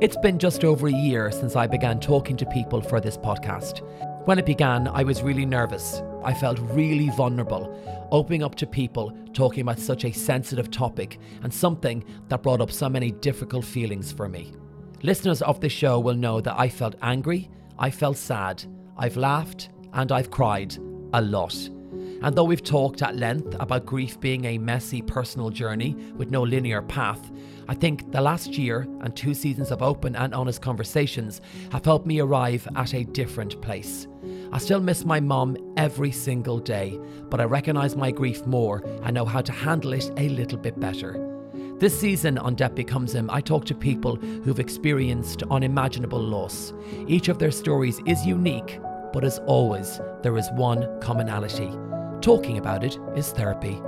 It's been just over a year since I began talking to people for this podcast. When it began, I was really nervous. I felt really vulnerable, opening up to people, talking about such a sensitive topic and something that brought up so many difficult feelings for me. Listeners of this show will know that I felt angry, I felt sad, I've laughed, and I've cried a lot. And though we've talked at length about grief being a messy personal journey with no linear path, I think the last year and two seasons of open and honest conversations have helped me arrive at a different place. I still miss my mum every single day, but I recognise my grief more and know how to handle it a little bit better. This season on Death Becomes Him, I talk to people who've experienced unimaginable loss. Each of their stories is unique, but as always, there is one commonality. Talking about it is therapy.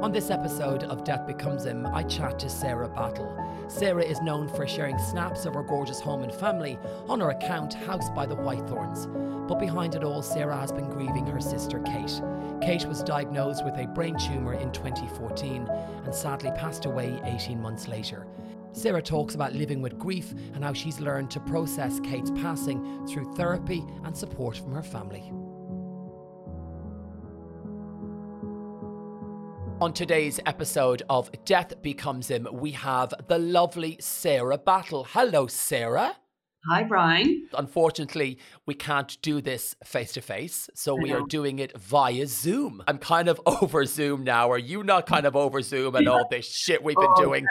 On this episode of Death Becomes Him, I chat to Sarah Battle. Sarah is known for sharing snaps of her gorgeous home and family on her account House by the Whitethorns. But behind it all, Sarah has been grieving her sister Kate. Kate was diagnosed with a brain tumour in 2014 and sadly passed away 18 months later. Sarah talks about living with grief and how she's learned to process Kate's passing through therapy and support from her family. On today's episode of Death Becomes Him, we have the lovely Sarah Battle. Hello, Sarah. Hi, Brian. Unfortunately, we can't do this face to face, so we are doing it via Zoom. I'm kind of over Zoom now. Are you not kind of over Zoom and all this shit we've been oh, doing?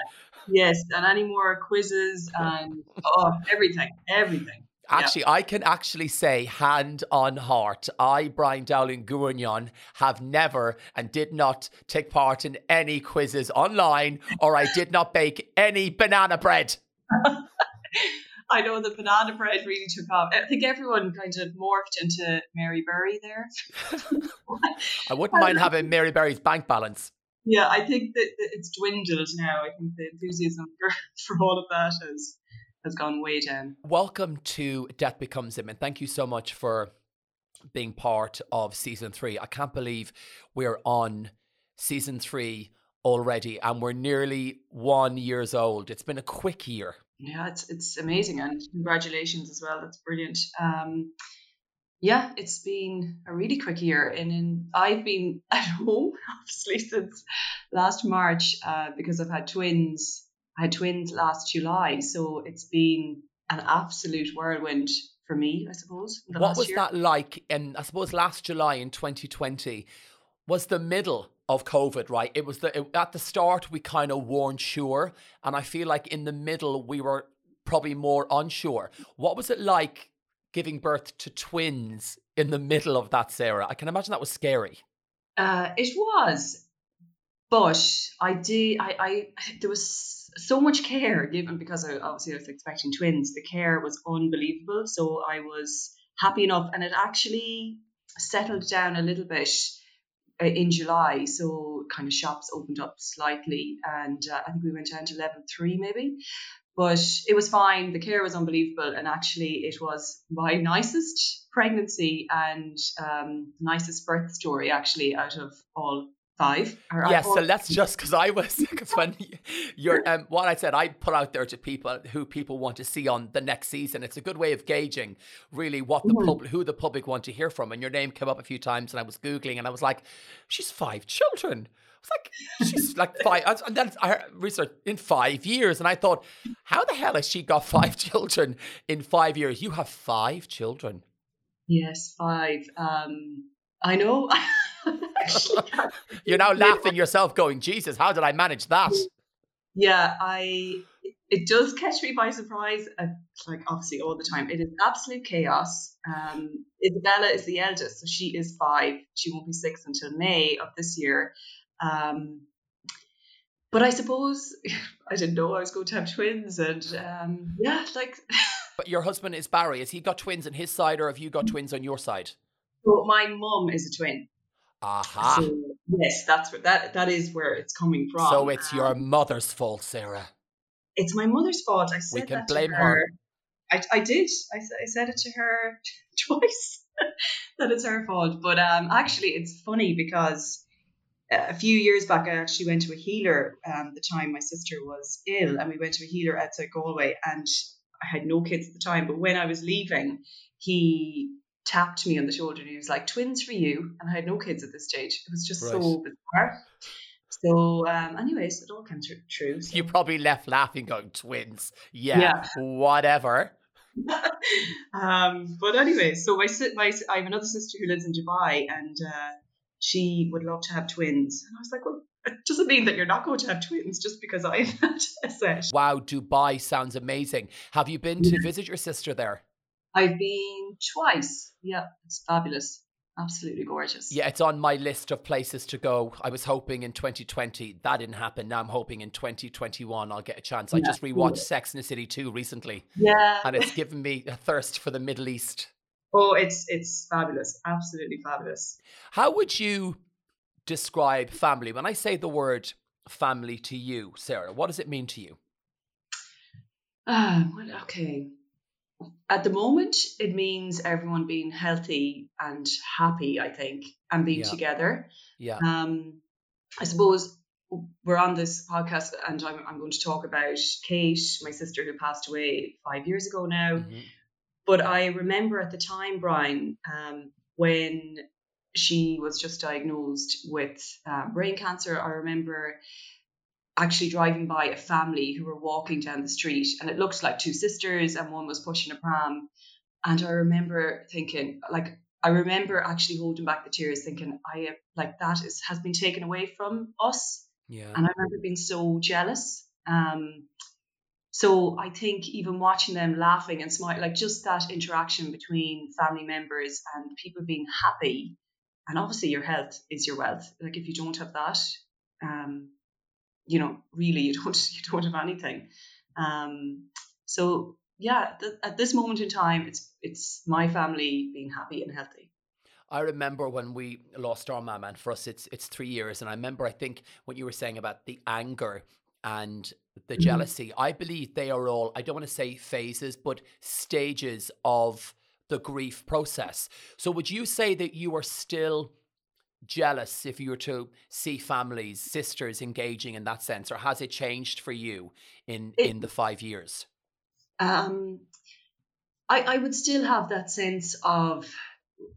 Yes, and any more quizzes and oh, everything, everything. Actually, yeah. I can actually say, hand on heart, I, Brian Dowling Gourounlian, have never and did not take part in any quizzes online, or I did not bake any banana bread. I know the banana bread really took off. I think everyone kind of morphed into Mary Berry there. I wouldn't mind having Mary Berry's bank balance. Yeah, I think that it's dwindled now. I think the enthusiasm for, for all of that has has gone way down. Welcome to Death Becomes Him, and thank you so much for being part of season three. I can't believe we're on season three already, and we're nearly one years old. It's been a quick year. Yeah, it's it's amazing, and congratulations as well. That's brilliant. Um, yeah, it's been a really quick year, and in, I've been at home obviously since last March uh, because I've had twins I had twins last July, so it's been an absolute whirlwind for me, I suppose. What was year. that like? And I suppose last July in 2020 was the middle of COVID, right? It was the it, at the start we kind of weren't sure, and I feel like in the middle we were probably more unsure. What was it like giving birth to twins in the middle of that, Sarah? I can imagine that was scary. Uh, it was, but I did. I, I there was so much care given because I, obviously I was expecting twins. The care was unbelievable. So I was happy enough, and it actually settled down a little bit uh, in July. So kind of shops opened up slightly, and uh, I think we went down to level three maybe. But it was fine. The care was unbelievable, and actually, it was my nicest pregnancy and um, nicest birth story actually out of all five. Yes, so let's just because I was because when you're um, what I said I put out there to people who people want to see on the next season. It's a good way of gauging really what the mm. public who the public want to hear from. And your name came up a few times, and I was googling, and I was like, she's five children. I was like, she's like five, and then I researched in five years, and I thought, how the hell has she got five children in five years? You have five children. Yes, five. Um, I know. You're now laughing yourself, going, Jesus, how did I manage that? Yeah, I. It does catch me by surprise. Uh, like obviously all the time, it is absolute chaos. Um, Isabella is the eldest, so she is five. She won't be six until May of this year. Um, but I suppose I didn't know I was going to have twins, and um, yeah, like. but your husband is Barry. Has he got twins on his side, or have you got twins on your side? So my mum is a twin. Aha. So, yes, that's what that that is where it's coming from. So it's um, your mother's fault, Sarah. It's my mother's fault. I said we can that blame her. her. I, I did. I, I said it to her twice that it's her fault. But um, actually, it's funny because a few years back, I actually went to a healer um, the time my sister was ill, and we went to a healer outside Galway, and I had no kids at the time. But when I was leaving, he tapped me on the shoulder and he was like, "Twins for you," and I had no kids at this stage. It was just right. so bizarre. So, um, anyways, it all came true. So. You probably left laughing, going, "Twins, yeah, yeah. whatever." um, but anyway, so my, my I have another sister who lives in Dubai, and uh, she would love to have twins. And I was like, well, it doesn't mean that you're not going to have twins just because I had a set. Wow, Dubai sounds amazing. Have you been to visit your sister there? I've been twice. Yeah, it's fabulous. Absolutely gorgeous. Yeah, it's on my list of places to go. I was hoping in 2020 that didn't happen. Now I'm hoping in 2021 I'll get a chance. I just rewatched Sex and the City 2 recently. Yeah. And it's given me a thirst for the Middle East. Oh, it's it's fabulous. Absolutely fabulous. How would you describe family? When I say the word family to you, Sarah, what does it mean to you? Uh, well, okay. At the moment, it means everyone being healthy and happy, I think, and being yeah. together. Yeah. Um, I suppose we're on this podcast and I'm, I'm going to talk about Kate, my sister who passed away five years ago now. Mm-hmm. But I remember at the time, Brian, um, when she was just diagnosed with uh, brain cancer, I remember actually driving by a family who were walking down the street and it looked like two sisters and one was pushing a pram. And I remember thinking, like, I remember actually holding back the tears, thinking, I like that is has been taken away from us. Yeah. And I remember being so jealous. Um, so I think even watching them laughing and smiling, like just that interaction between family members and people being happy, and obviously your health is your wealth. Like if you don't have that, um, you know, really you don't you don't have anything. Um, so yeah, th- at this moment in time, it's it's my family being happy and healthy. I remember when we lost our mum, and for us, it's it's three years. And I remember, I think, what you were saying about the anger and the mm-hmm. jealousy. I believe they are all, I don't want to say phases, but stages of the grief process. So would you say that you are still jealous if you were to see families, sisters engaging in that sense, or has it changed for you in it, in the five years? Um, I, I would still have that sense of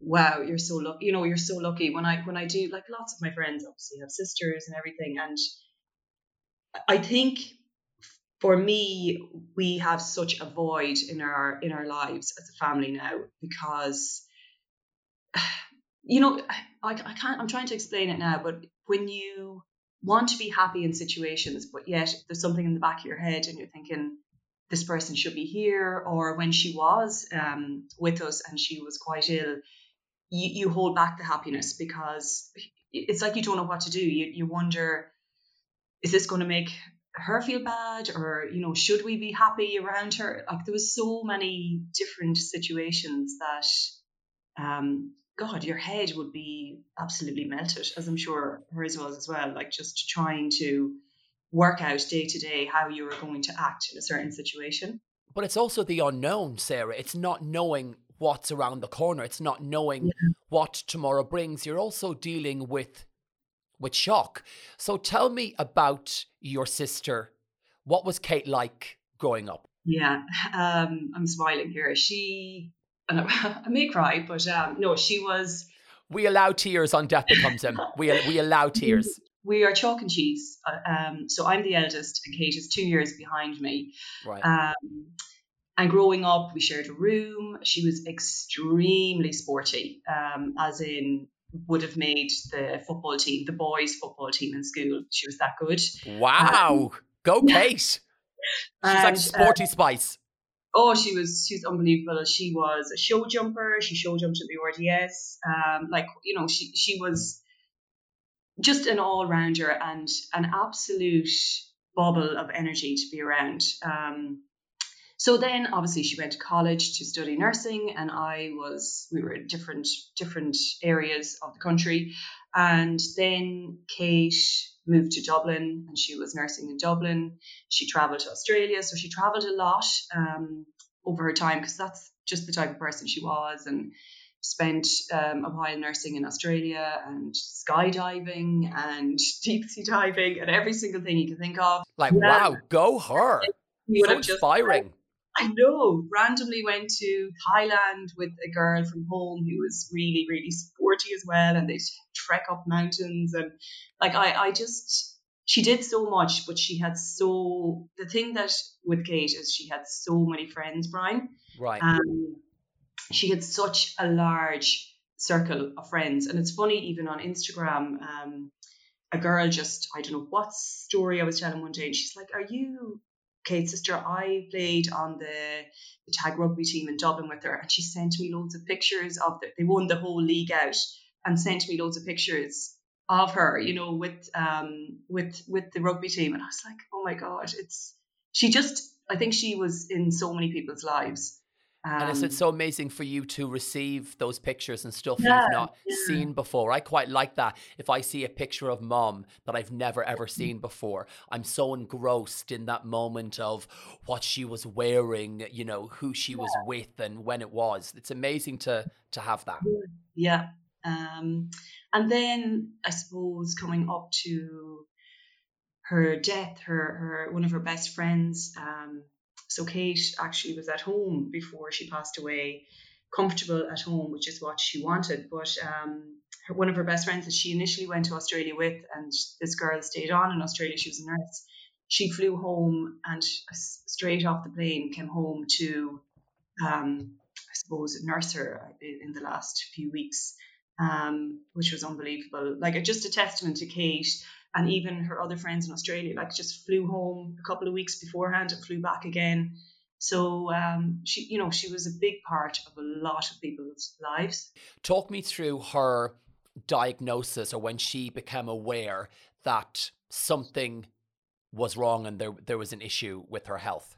wow you're so lucky you know you're so lucky when i when i do like lots of my friends obviously have sisters and everything and I think for me, we have such a void in our in our lives as a family now because you know I, I can't I'm trying to explain it now, but when you want to be happy in situations, but yet there's something in the back of your head and you're thinking this person should be here, or when she was um, with us and she was quite ill, you, you hold back the happiness because it's like you don't know what to do. You you wonder is this going to make her feel bad or you know should we be happy around her like there was so many different situations that um god your head would be absolutely melted as i'm sure hers was as well like just trying to work out day to day how you were going to act in a certain situation but it's also the unknown sarah it's not knowing what's around the corner it's not knowing yeah. what tomorrow brings you're also dealing with with shock. So tell me about your sister. What was Kate like growing up? Yeah, um, I'm smiling here. She, and I, I may cry, but um, no, she was. We allow tears on Death Becomes Him. We we allow tears. We are chalk and cheese. Uh, um, so I'm the eldest, and Kate is two years behind me. Right. Um, and growing up, we shared a room. She was extremely sporty, um, as in would have made the football team, the boys' football team in school. She was that good. Wow. Um, Go Kate. She's like sporty uh, spice. Oh, she was she was unbelievable. She was a show jumper. She show jumped at the RDS. Um, like you know, she she was just an all rounder and an absolute bubble of energy to be around. Um, so then obviously she went to college to study nursing and I was we were in different different areas of the country. And then Kate moved to Dublin and she was nursing in Dublin. She traveled to Australia, so she traveled a lot um, over her time because that's just the type of person she was. And spent um, a while nursing in Australia and skydiving and deep sea diving and every single thing you can think of. Like, yeah. wow, go her. You so inspiring. I know. Randomly went to Thailand with a girl from home who was really, really sporty as well, and they trek up mountains and like I, I just she did so much, but she had so the thing that with Kate is she had so many friends, Brian. Right. Um, she had such a large circle of friends, and it's funny even on Instagram. Um, a girl just I don't know what story I was telling one day, and she's like, "Are you Kate's sister, I played on the, the tag rugby team in Dublin with her, and she sent me loads of pictures of the, they won the whole league out and sent me loads of pictures of her, you know, with um with with the rugby team, and I was like, oh my god, it's she just I think she was in so many people's lives um, and it's so amazing for you to receive those pictures and stuff yeah, you've not yeah. seen before. I quite like that. If I see a picture of mom that I've never ever seen before, I'm so engrossed in that moment of what she was wearing, you know, who she yeah. was with and when it was. It's amazing to to have that. Yeah. Um, and then I suppose coming up to her death, her her one of her best friends, um, so Kate actually was at home before she passed away, comfortable at home, which is what she wanted. But um, her, one of her best friends that she initially went to Australia with, and this girl stayed on in Australia. She was a nurse. She flew home and straight off the plane came home to, um, I suppose, nurse her in the last few weeks, um, which was unbelievable. Like just a testament to Kate and even her other friends in Australia, like just flew home a couple of weeks beforehand and flew back again. So um, she, you know, she was a big part of a lot of people's lives. Talk me through her diagnosis or when she became aware that something was wrong and there there was an issue with her health.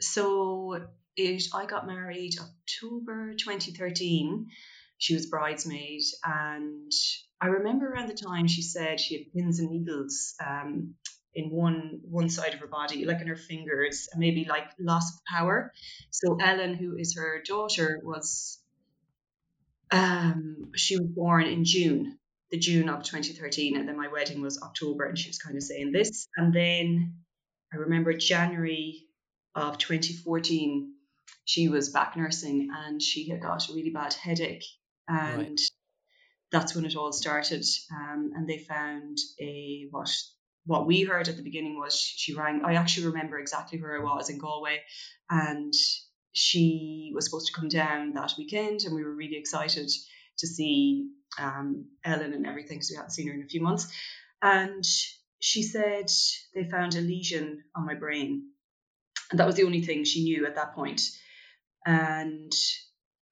So it, I got married October 2013. She was bridesmaid, and I remember around the time she said she had pins and needles um, in one one side of her body, like in her fingers, and maybe like loss of power. So Ellen, who is her daughter, was um, she was born in June, the June of 2013, and then my wedding was October, and she was kind of saying this. And then I remember January of 2014, she was back nursing, and she had got a really bad headache, and right that's when it all started. Um, and they found a what what we heard at the beginning was she rang. I actually remember exactly where I was in Galway, and she was supposed to come down that weekend, and we were really excited to see um, Ellen and everything. because we hadn't seen her in a few months, and she said they found a lesion on my brain, and that was the only thing she knew at that point. And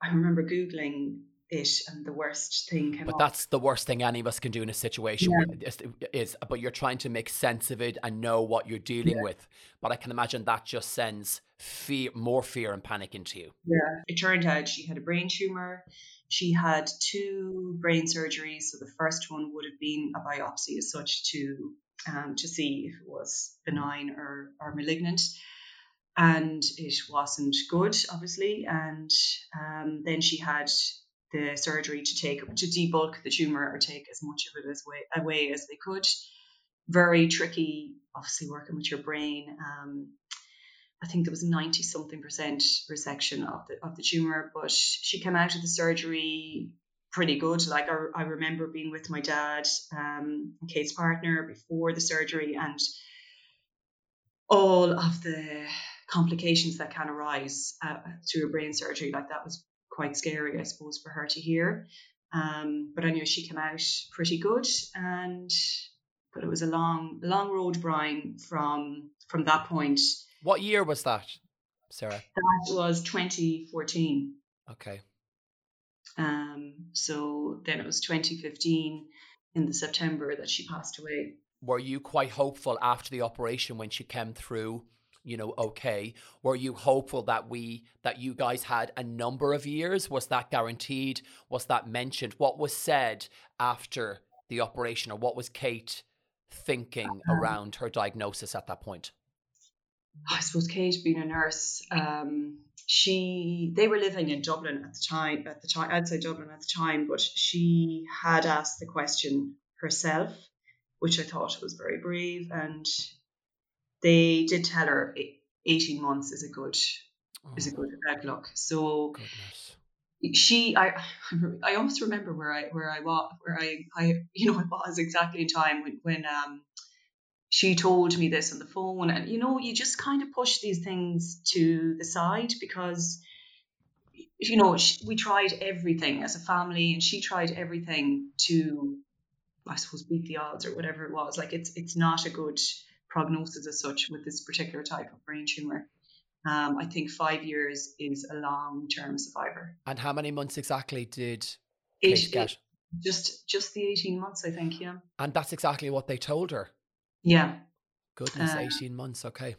I remember googling it and the worst thing came but that's the worst thing any of us can do in a situation yeah. is, is, but you're trying to make sense of it and know what you're dealing yeah. with. But i can imagine that just sends fear more fear and panic into you. Yeah. It turned out she had a brain tumor. She had two brain surgeries. So the first one would have been a biopsy as such to um, to see if it was benign or, or malignant. And it wasn't good obviously. And um, then she had the surgery to take to debulk the tumor or take as much of it as way, away as they could. Very tricky, obviously working with your brain. Um, I think there was 90 something percent resection of the of the tumor, but she came out of the surgery pretty good. Like I, I remember being with my dad, um, Kate's partner, before the surgery, and all of the complications that can arise uh, through a brain surgery like that was quite scary, I suppose, for her to hear. Um, but I knew she came out pretty good, and but it was a long, long road, Brian, from from that point. What year was that, Sarah? That was 2014. Okay. Um. So then it was 2015 in the September that she passed away. Were you quite hopeful after the operation when she came through? You know okay? Were you hopeful that we that you guys had a number of years? Was that guaranteed? Was that mentioned? What was said after the operation or what was kate thinking uh-huh. around her diagnosis at that point? I suppose Kate being a nurse, um, she they were living in Dublin at the time at the time outside Dublin at the time, but she had asked the question herself, which I thought was very brave, and they did tell her 18 months is a good oh. is a good outlook. So Goodness. she I I almost remember where I where I was where I I you know I was exactly in time when when um she told me this on the phone and you know you just kind of push these things to the side because you know we tried everything as a family and she tried everything to i suppose beat the odds or whatever it was like it's it's not a good prognosis as such with this particular type of brain tumor um, i think five years is a long term survivor and how many months exactly did Eight, get? just just the 18 months i think yeah and that's exactly what they told her yeah. Goodness, uh, 18 months, okay.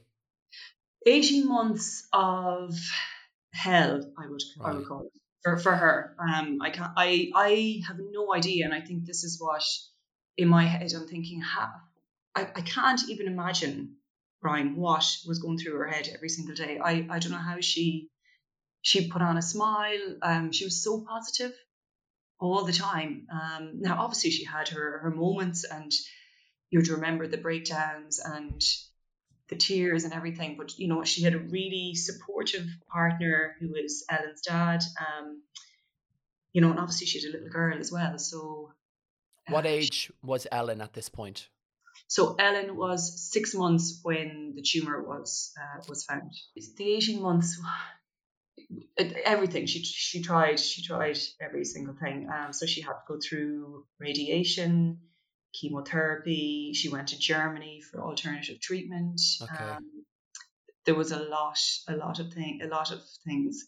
18 months of hell, I would, right. I would call it. For, for her, um, I can't. I I have no idea, and I think this is what in my head I'm thinking. How, I I can't even imagine Brian what was going through her head every single day. I I don't know how she she put on a smile. Um, she was so positive all the time. Um, now obviously she had her her moments, and you would remember the breakdowns and the tears and everything. But you know, she had a really supportive partner who was Ellen's dad. Um, you know, and obviously she had a little girl as well. So, uh, what age was Ellen at this point? So Ellen was six months when the tumor was uh, was found. The eighteen months, everything she she tried she tried every single thing. Um, so she had to go through radiation chemotherapy. She went to Germany for alternative treatment. Okay. Um, there was a lot, a lot of thing, a lot of things.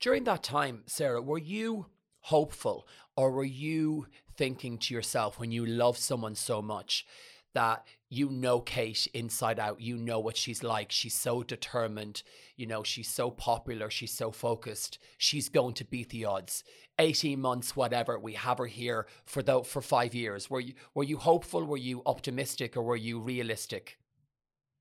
During that time, Sarah, were you hopeful, or were you thinking to yourself when you love someone so much that you know Kate inside out, you know what she's like. She's so determined, you know, she's so popular, she's so focused. She's going to beat the odds. 18 months, whatever, we have her here for the, for five years. Were you were you hopeful? Were you optimistic or were you realistic?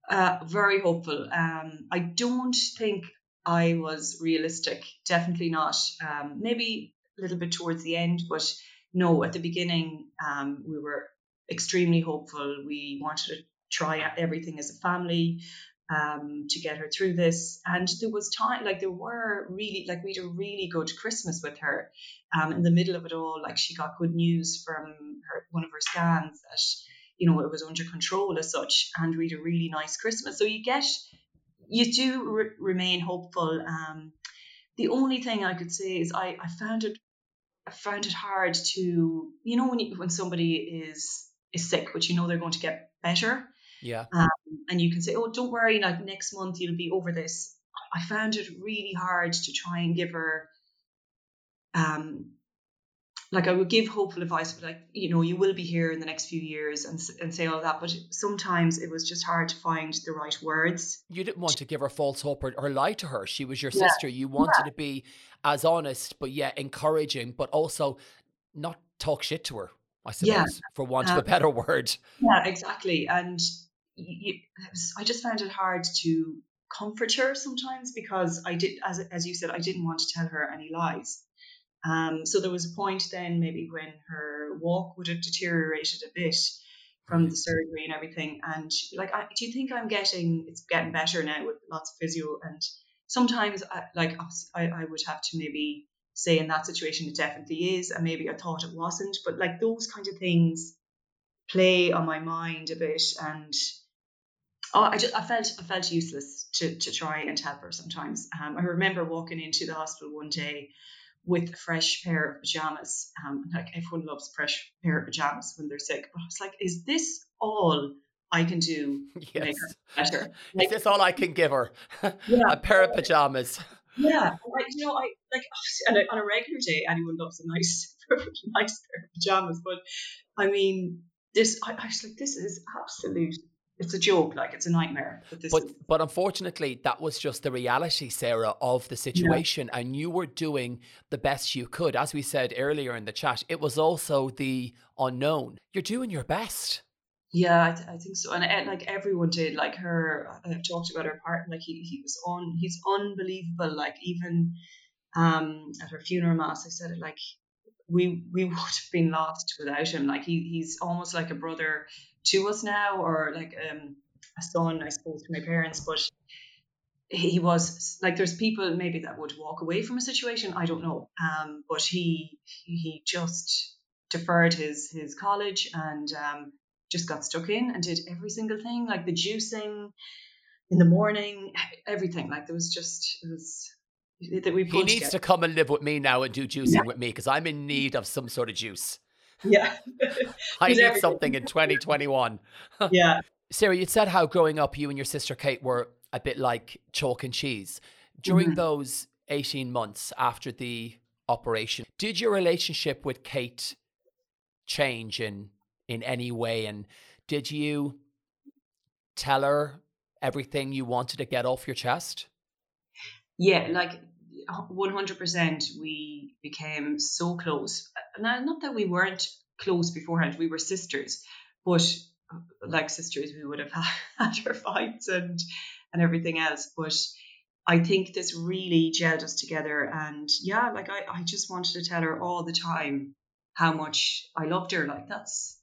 Uh, very hopeful. Um, I don't think I was realistic. Definitely not. Um, maybe a little bit towards the end, but no, at the beginning, um, we were extremely hopeful. We wanted to try everything as a family um, to get her through this. And there was time, like there were really, like we had a really good Christmas with her. Um, in the middle of it all, like she got good news from her one of her scans that you know it was under control as such, and we had a really nice Christmas. So you get, you do re- remain hopeful. Um, the only thing I could say is I, I found it, I found it hard to, you know, when you, when somebody is is sick, but you know they're going to get better. Yeah. Um, and you can say, oh, don't worry, like next month you'll be over this. I found it really hard to try and give her, um, like I would give hopeful advice, but like you know, you will be here in the next few years, and and say all that. But sometimes it was just hard to find the right words. You didn't want to give her false hope or, or lie to her. She was your yeah. sister. You wanted yeah. to be as honest, but yet encouraging, but also not talk shit to her. I suppose, yeah. for want um, of a um, better word. Yeah, exactly. And you, I just found it hard to comfort her sometimes because I did, as as you said, I didn't want to tell her any lies. Um, so there was a point then maybe when her walk would have deteriorated a bit from the surgery and everything, and she, like, I, do you think I'm getting it's getting better now with lots of physio? And sometimes, I, like, I, I would have to maybe say in that situation it definitely is, and maybe I thought it wasn't, but like those kind of things play on my mind a bit and oh, I just I felt I felt useless to to try and help her sometimes. Um, I remember walking into the hospital one day with a fresh pair of pajamas. Um, like everyone loves fresh pair of pajamas when they're sick, but I was like, is this all I can do yes. to make her better? Like, is this all I can give her? Yeah. a pair of pajamas. Yeah, like you know, I like on a, on a regular day, anyone loves a nice, nice pair of pajamas, but I mean, this I, I was like, this is absolute it's a joke, like it's a nightmare. But but, is- but, unfortunately, that was just the reality, Sarah, of the situation, yeah. and you were doing the best you could. As we said earlier in the chat, it was also the unknown. You're doing your best. Yeah, I, th- I think so, and, like everyone did. Like her, I've talked about her part. Like he, he was on. He's unbelievable. Like even um at her funeral mass, I said it like we we would have been lost without him. Like he he's almost like a brother to us now, or like um a son, I suppose, to my parents. But he was like there's people maybe that would walk away from a situation. I don't know. Um, but he he just deferred his his college and um just got stuck in and did every single thing, like the juicing in the morning, everything. Like there was just it was that we. He needs to come and live with me now and do juicing yeah. with me because I'm in need of some sort of juice. Yeah, I need everything. something in 2021. yeah, Sarah, you said how growing up, you and your sister Kate were a bit like chalk and cheese. During mm-hmm. those 18 months after the operation, did your relationship with Kate change in in any way? And did you tell her everything you wanted to get off your chest? Yeah, like 100% we became so close. Now, not that we weren't close beforehand, we were sisters, but like sisters, we would have had our fights and and everything else. But I think this really gelled us together. And yeah, like I, I just wanted to tell her all the time how much I loved her. Like that's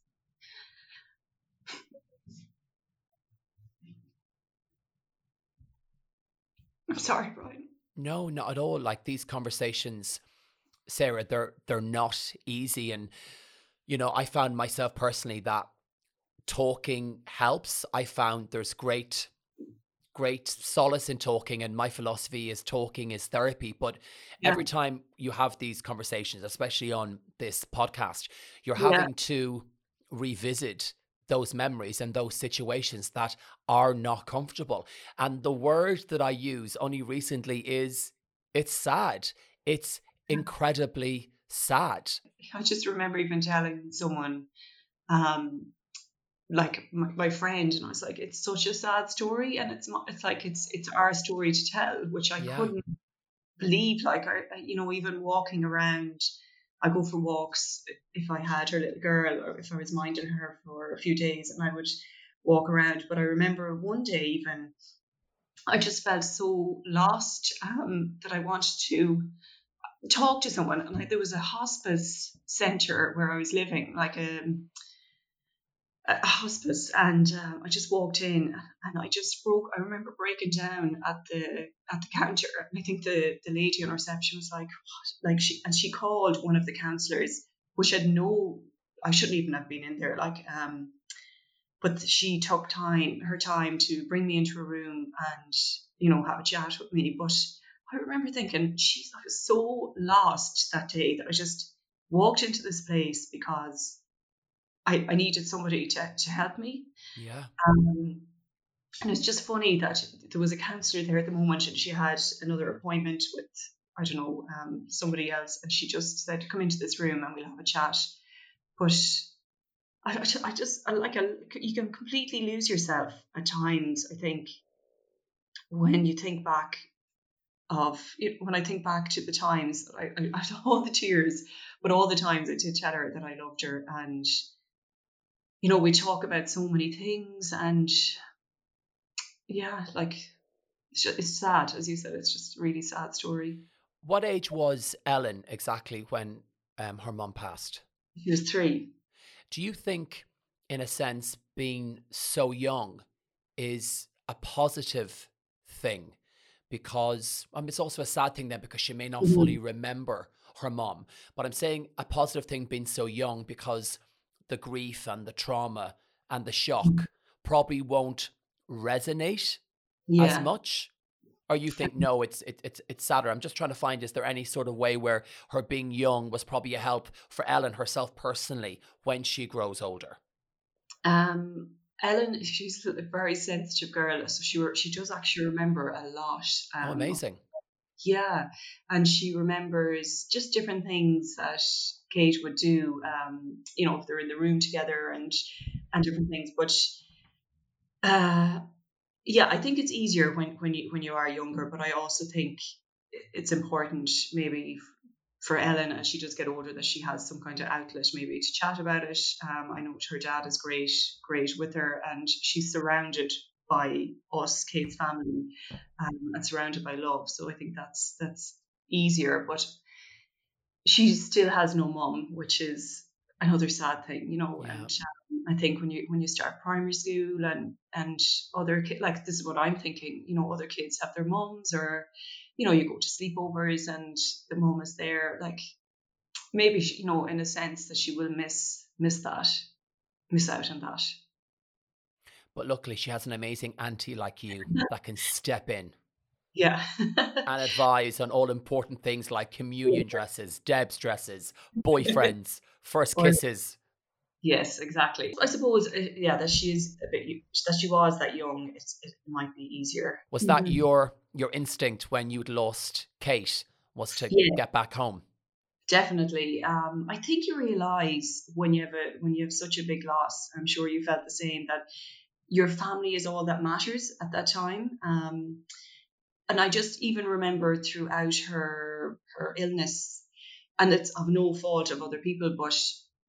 I'm sorry, Brian. No, not at all. Like these conversations, Sarah, they're they're not easy. And you know, I found myself personally that talking helps. I found there's great great solace in talking and my philosophy is talking is therapy but yeah. every time you have these conversations especially on this podcast you're having yeah. to revisit those memories and those situations that are not comfortable. And the word that I use only recently is it's sad. It's incredibly sad. I just remember even telling someone, um, like my, my, friend, and I was like, it's such a sad story, and it's not. It's like it's it's our story to tell, which I yeah. couldn't believe. Like I, you know, even walking around I go for walks if I had her little girl or if I was minding her for a few days and I would walk around. But I remember one day even I just felt so lost um, that I wanted to talk to someone. And like, there was a hospice center where I was living, like a a hospice and um, I just walked in and I just broke I remember breaking down at the at the counter and I think the the lady on reception was like what? Like she and she called one of the counselors which had no I shouldn't even have been in there like um but she took time her time to bring me into a room and you know have a chat with me but I remember thinking geez I was so lost that day that I just walked into this place because I, I needed somebody to, to help me. Yeah. Um, and it's just funny that there was a counsellor there at the moment and she had another appointment with, I don't know, um, somebody else. And she just said, come into this room and we'll have a chat. But I, I just, I like, a, you can completely lose yourself at times, I think, when you think back of, when I think back to the times, I, I, I all the tears, but all the times I did tell her that I loved her and you know, we talk about so many things and yeah, like it's, sad, as you said, it's just a really sad story. What age was Ellen exactly when um, her mum passed? She was three. Do you think, in a sense, being so young is a positive thing? Because um, it's also a sad thing then because she may not mm-hmm. fully remember her mom. But I'm saying a positive thing being so young because the grief and the trauma and the shock probably won't resonate yeah. as much? Or you think no it's it, it's it's sadder. I'm just trying to find is there any sort of way where her being young was probably a help for ellen herself personally when she grows older? Um ellen she's a very sensitive girl so she she does actually remember a lot oh, um, oh amazing. yeah and she remembers just different things that Kate would do, um, you know, if they're in the room together and and different things. But uh, yeah, I think it's easier when when you when you are younger. But I also think it's important maybe for Ellen as she does get older that she has some kind of outlet maybe to chat about it. Um, I know her dad is great, great with her, and she's surrounded by us, Kate's family, um, and surrounded by love. So I think that's that's easier. But she still has no mum, which is another sad thing, you know. Yeah. And um, I think when you when you start primary school and and other kids, like this is what I'm thinking, you know, other kids have their mums or, you know, you go to sleepovers and the mum is there, like maybe she, you know, in a sense that she will miss miss that, miss out on that. But luckily, she has an amazing auntie like you that can step in. Yeah. and advise on all important things like communion dresses, Deb's dresses, boyfriends, first kisses. Yes, exactly. I suppose, uh, yeah, that she is a bit that she was that young. it might be easier. Was that mm-hmm. your your instinct when you'd lost Kate? Was to yeah. get back home? Definitely. Um, I think you realise when you have a when you have such a big loss. I'm sure you felt the same that your family is all that matters at that time. Um, and I just even remember throughout her her illness, and it's of no fault of other people, but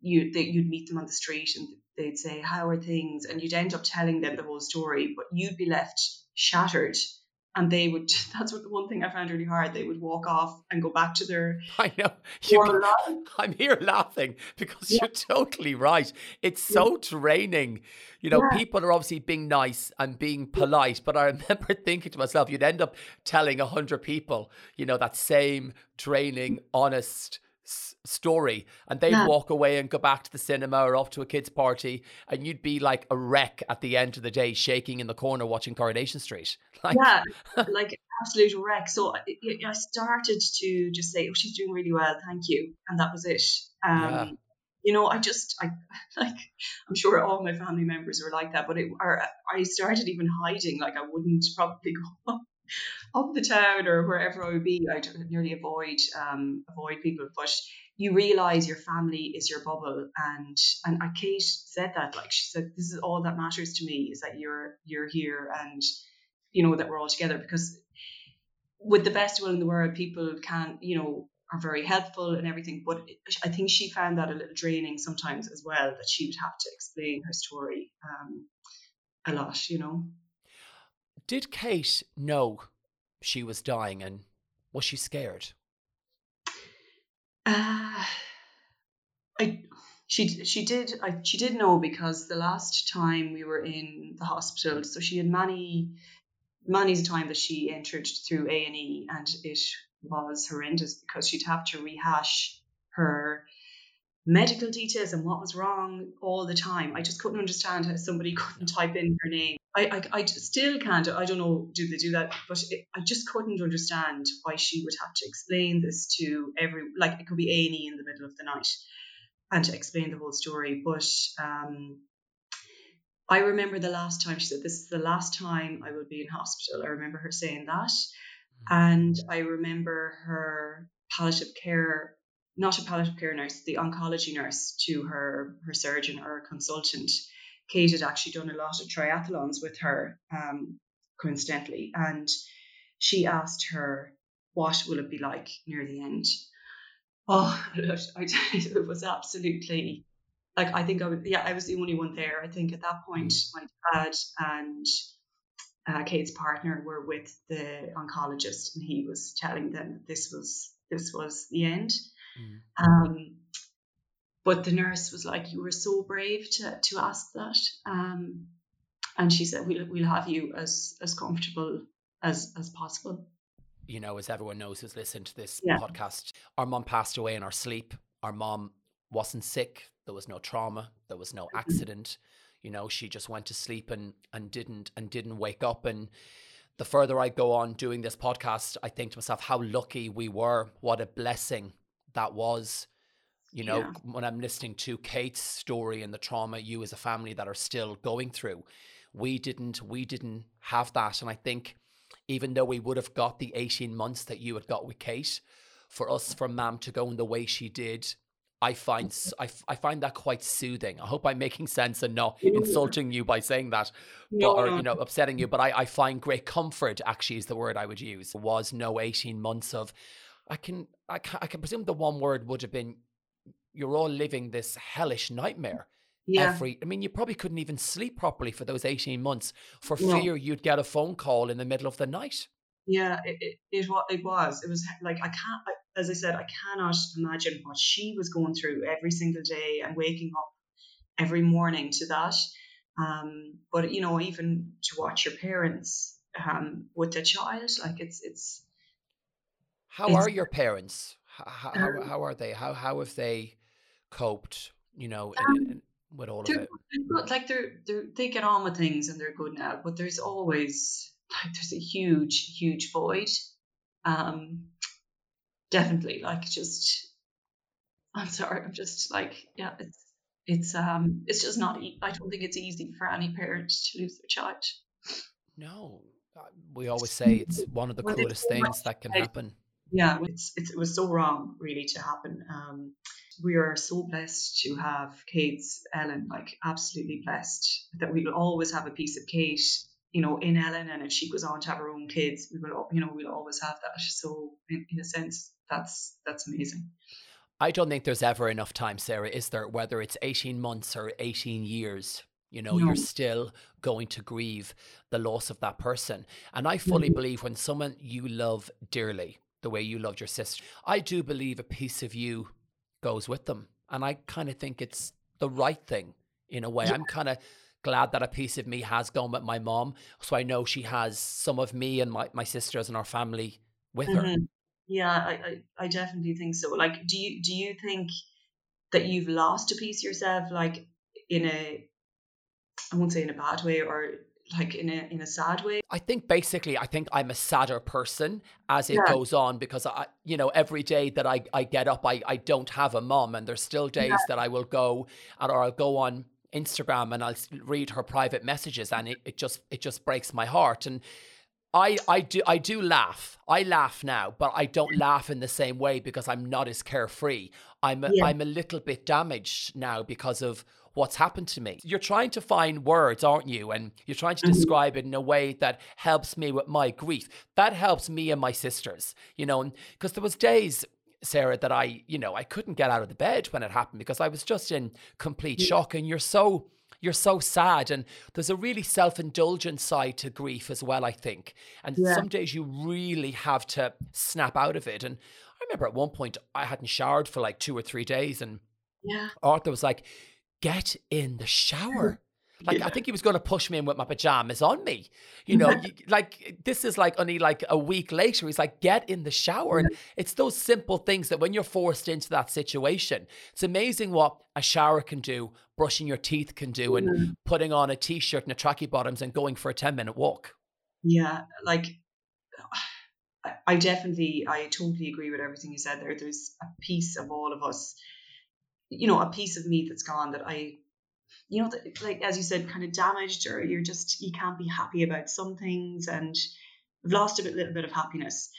you they, you'd meet them on the street and they'd say, "How are things?" and you'd end up telling them the whole story, but you'd be left shattered and they would that's what the one thing i found really hard they would walk off and go back to their i know. You, i'm here laughing because yeah. you're totally right. It's so draining. You know yeah. people are obviously being nice and being polite but i remember thinking to myself you'd end up telling a hundred people you know that same draining honest story and they'd yeah. walk away and go back to the cinema or off to a kids party and you'd be like a wreck at the end of the day shaking in the corner watching coronation street like, yeah like absolute wreck so I, I, started to just say oh she's doing really well thank you and that was it um, yeah. you know i just i like i'm sure all my family members were like that but it or i started even hiding like i wouldn't probably go up the town or wherever I would be, I'd nearly avoid um, avoid people. But you realize your family is your bubble, and and Kate said that like she said, this is all that matters to me is that you're you're here and you know that we're all together because with the best will in the world, people can you know are very helpful and everything. But I think she found that a little draining sometimes as well that she would have to explain her story um, a lot, you know. Did Kate know she was dying and was she scared? Uh, I she she did I, she did know because the last time we were in the hospital, so she had many many's time that she entered through A and E, and it was horrendous because she'd have to rehash her medical details and what was wrong all the time. I just couldn't understand how somebody couldn't type in her name. I, I, I still can't. I don't know, do they do that? But it, I just couldn't understand why she would have to explain this to every, like it could be A&E in the middle of the night and to explain the whole story. But um, I remember the last time she said, This is the last time I will be in hospital. I remember her saying that. Mm-hmm. And I remember her palliative care not a palliative care nurse, the oncology nurse to her her surgeon or consultant. Kate had actually done a lot of triathlons with her, um, coincidentally, and she asked her, "What will it be like near the end?" Oh, I, it was absolutely like I think I was yeah I was the only one there. I think at that point my dad and uh, Kate's partner were with the oncologist, and he was telling them that this was this was the end. Mm. Um, but the nurse was like, "You were so brave to to ask that," um, and she said, "We'll we'll have you as as comfortable as as possible." You know, as everyone knows who's listened to this yeah. podcast, our mom passed away in our sleep. Our mom wasn't sick. There was no trauma. There was no mm-hmm. accident. You know, she just went to sleep and and didn't and didn't wake up and the further I go on doing this podcast, I think to myself how lucky we were, what a blessing that was. You know, yeah. when I'm listening to Kate's story and the trauma you as a family that are still going through, we didn't we didn't have that. And I think even though we would have got the 18 months that you had got with Kate, for us, for Mam to go in the way she did, I find mm-hmm. I, I find that quite soothing. I hope I'm making sense and not insulting you by saying that, but, or you know, upsetting you. But I, I find great comfort. Actually, is the word I would use. Was no 18 months of I can, I can, I can presume the one word would have been, you're all living this hellish nightmare. Yeah. Every, I mean, you probably couldn't even sleep properly for those 18 months for No. fear you'd get a phone call in the middle of the night. Yeah, it, it, it, it was. It was like, I can't, I, as I said, I cannot imagine what she was going through every single day and waking up every morning to that. Um, but, you know, even to watch your parents um, with the child, like it's, it's, How It's- are your parents? How, how, Um, how are they? How, how have they coped, you know, in, in, in- with all of it? good. Like they're, they're, they get on with things and they're good now, but there's always, like, there's a huge, huge void. Um, definitely, like, just, I'm sorry, I'm just like, yeah, it's, it's, um, it's just not, I don't think it's easy for any parent to lose their child. No, uh, we always say it's one of the Well, coolest things that can happen. Yeah, it's, it's, it was so wrong, really, to happen. Um, we are so blessed to have Kate's Ellen, like absolutely blessed that we will always have a piece of Kate, you know, in Ellen, and if she goes on to have her own kids, we will, you know, we'll always have that. So, in, in a sense, that's that's amazing. I don't think there's ever enough time, Sarah, is there? Whether it's 18 months or 18 years, you know, No. you're still going to grieve the loss of that person. And I fully Mhm. believe when someone you love dearly, the way you loved your sister, I do believe a piece of you goes with them. And I kind of think it's the right thing in a way. Yeah. I'm kind of glad that a piece of me has gone with my mom. So I know she has some of me and my, my sisters and our family with her. Mhm. Yeah, I, I, I definitely think so. Like, do you do you think that you've lost a piece of yourself, like in a, I won't say in a bad way, or like in a in a sad way? I think basically, I think I'm a sadder person as it Yeah. goes on because I, you know, every day that I, I get up, I, I don't have a mom, and there's still days that I will go and or I'll go on Instagram and I'll read her private messages, and it, it just it just breaks my heart. And I I do I do laugh. I laugh now, but I don't mm. laugh in the same way because I'm not as carefree. I'm a, Yeah. I'm a little bit damaged now because of what's happened to me. You're trying to find words, aren't you? And you're trying to Mhm. describe it in a way that helps me with my grief. That helps me and my sisters, you know, because there was days Sarah that I, you know, I couldn't get out of the bed when it happened because I was just in complete Yeah. shock and you're so you're so sad and there's a really self-indulgent side to grief as well i think and Yeah. some days you really have to snap out of it and i remember at one point i hadn't showered for like two or three days and Yeah. arthur was like get in the shower. Like Yeah. i think he was going to push me in with my pajamas on me. You know you, like this is like only like a week later he's like get in the shower. And it's those simple things that when you're forced into that situation it's amazing what a shower can do brushing your teeth can do and Mm. putting on a t-shirt and a tracky bottoms and going for a 10 minute walk. Yeah, like I definitely, I totally agree with everything you said there. There's a piece of all of us, you know, a piece of me that's gone that I, you know, that, like as you said, kind of damaged, or you're just you can't be happy about some things, and I've lost a bit, little bit of happiness.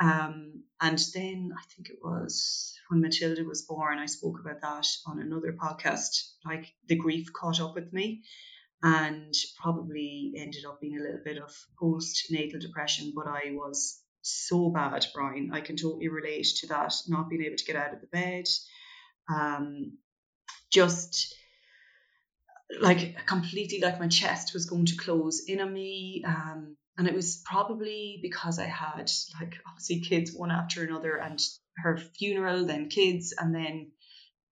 Um, and then I think it was when Matilda was born, I spoke about that on another podcast. Like the grief caught up with me and probably ended up being a little bit of postnatal depression. But I was so bad, Brian. I can totally relate to that, not being able to get out of the bed. Um, just like completely like my chest was going to close in on me. Um, and it was probably because I had like obviously kids one after another and her funeral, then kids, and then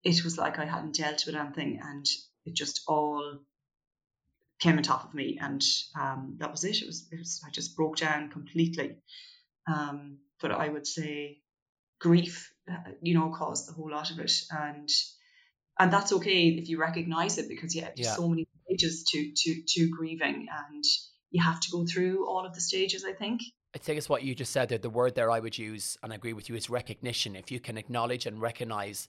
it was like I hadn't dealt with anything and it just all came on top of me and um, that was it. It was, it was I just broke down completely. Um, but I would say grief, Uh, you know, caused the whole lot of it and and that's okay if you recognize it because yeah, there's Yeah. so many stages to to to grieving and you have to go through all of the stages. I think. I think it's what you just said there. The word there I would use, and I agree with you, is recognition. If you can acknowledge and recognize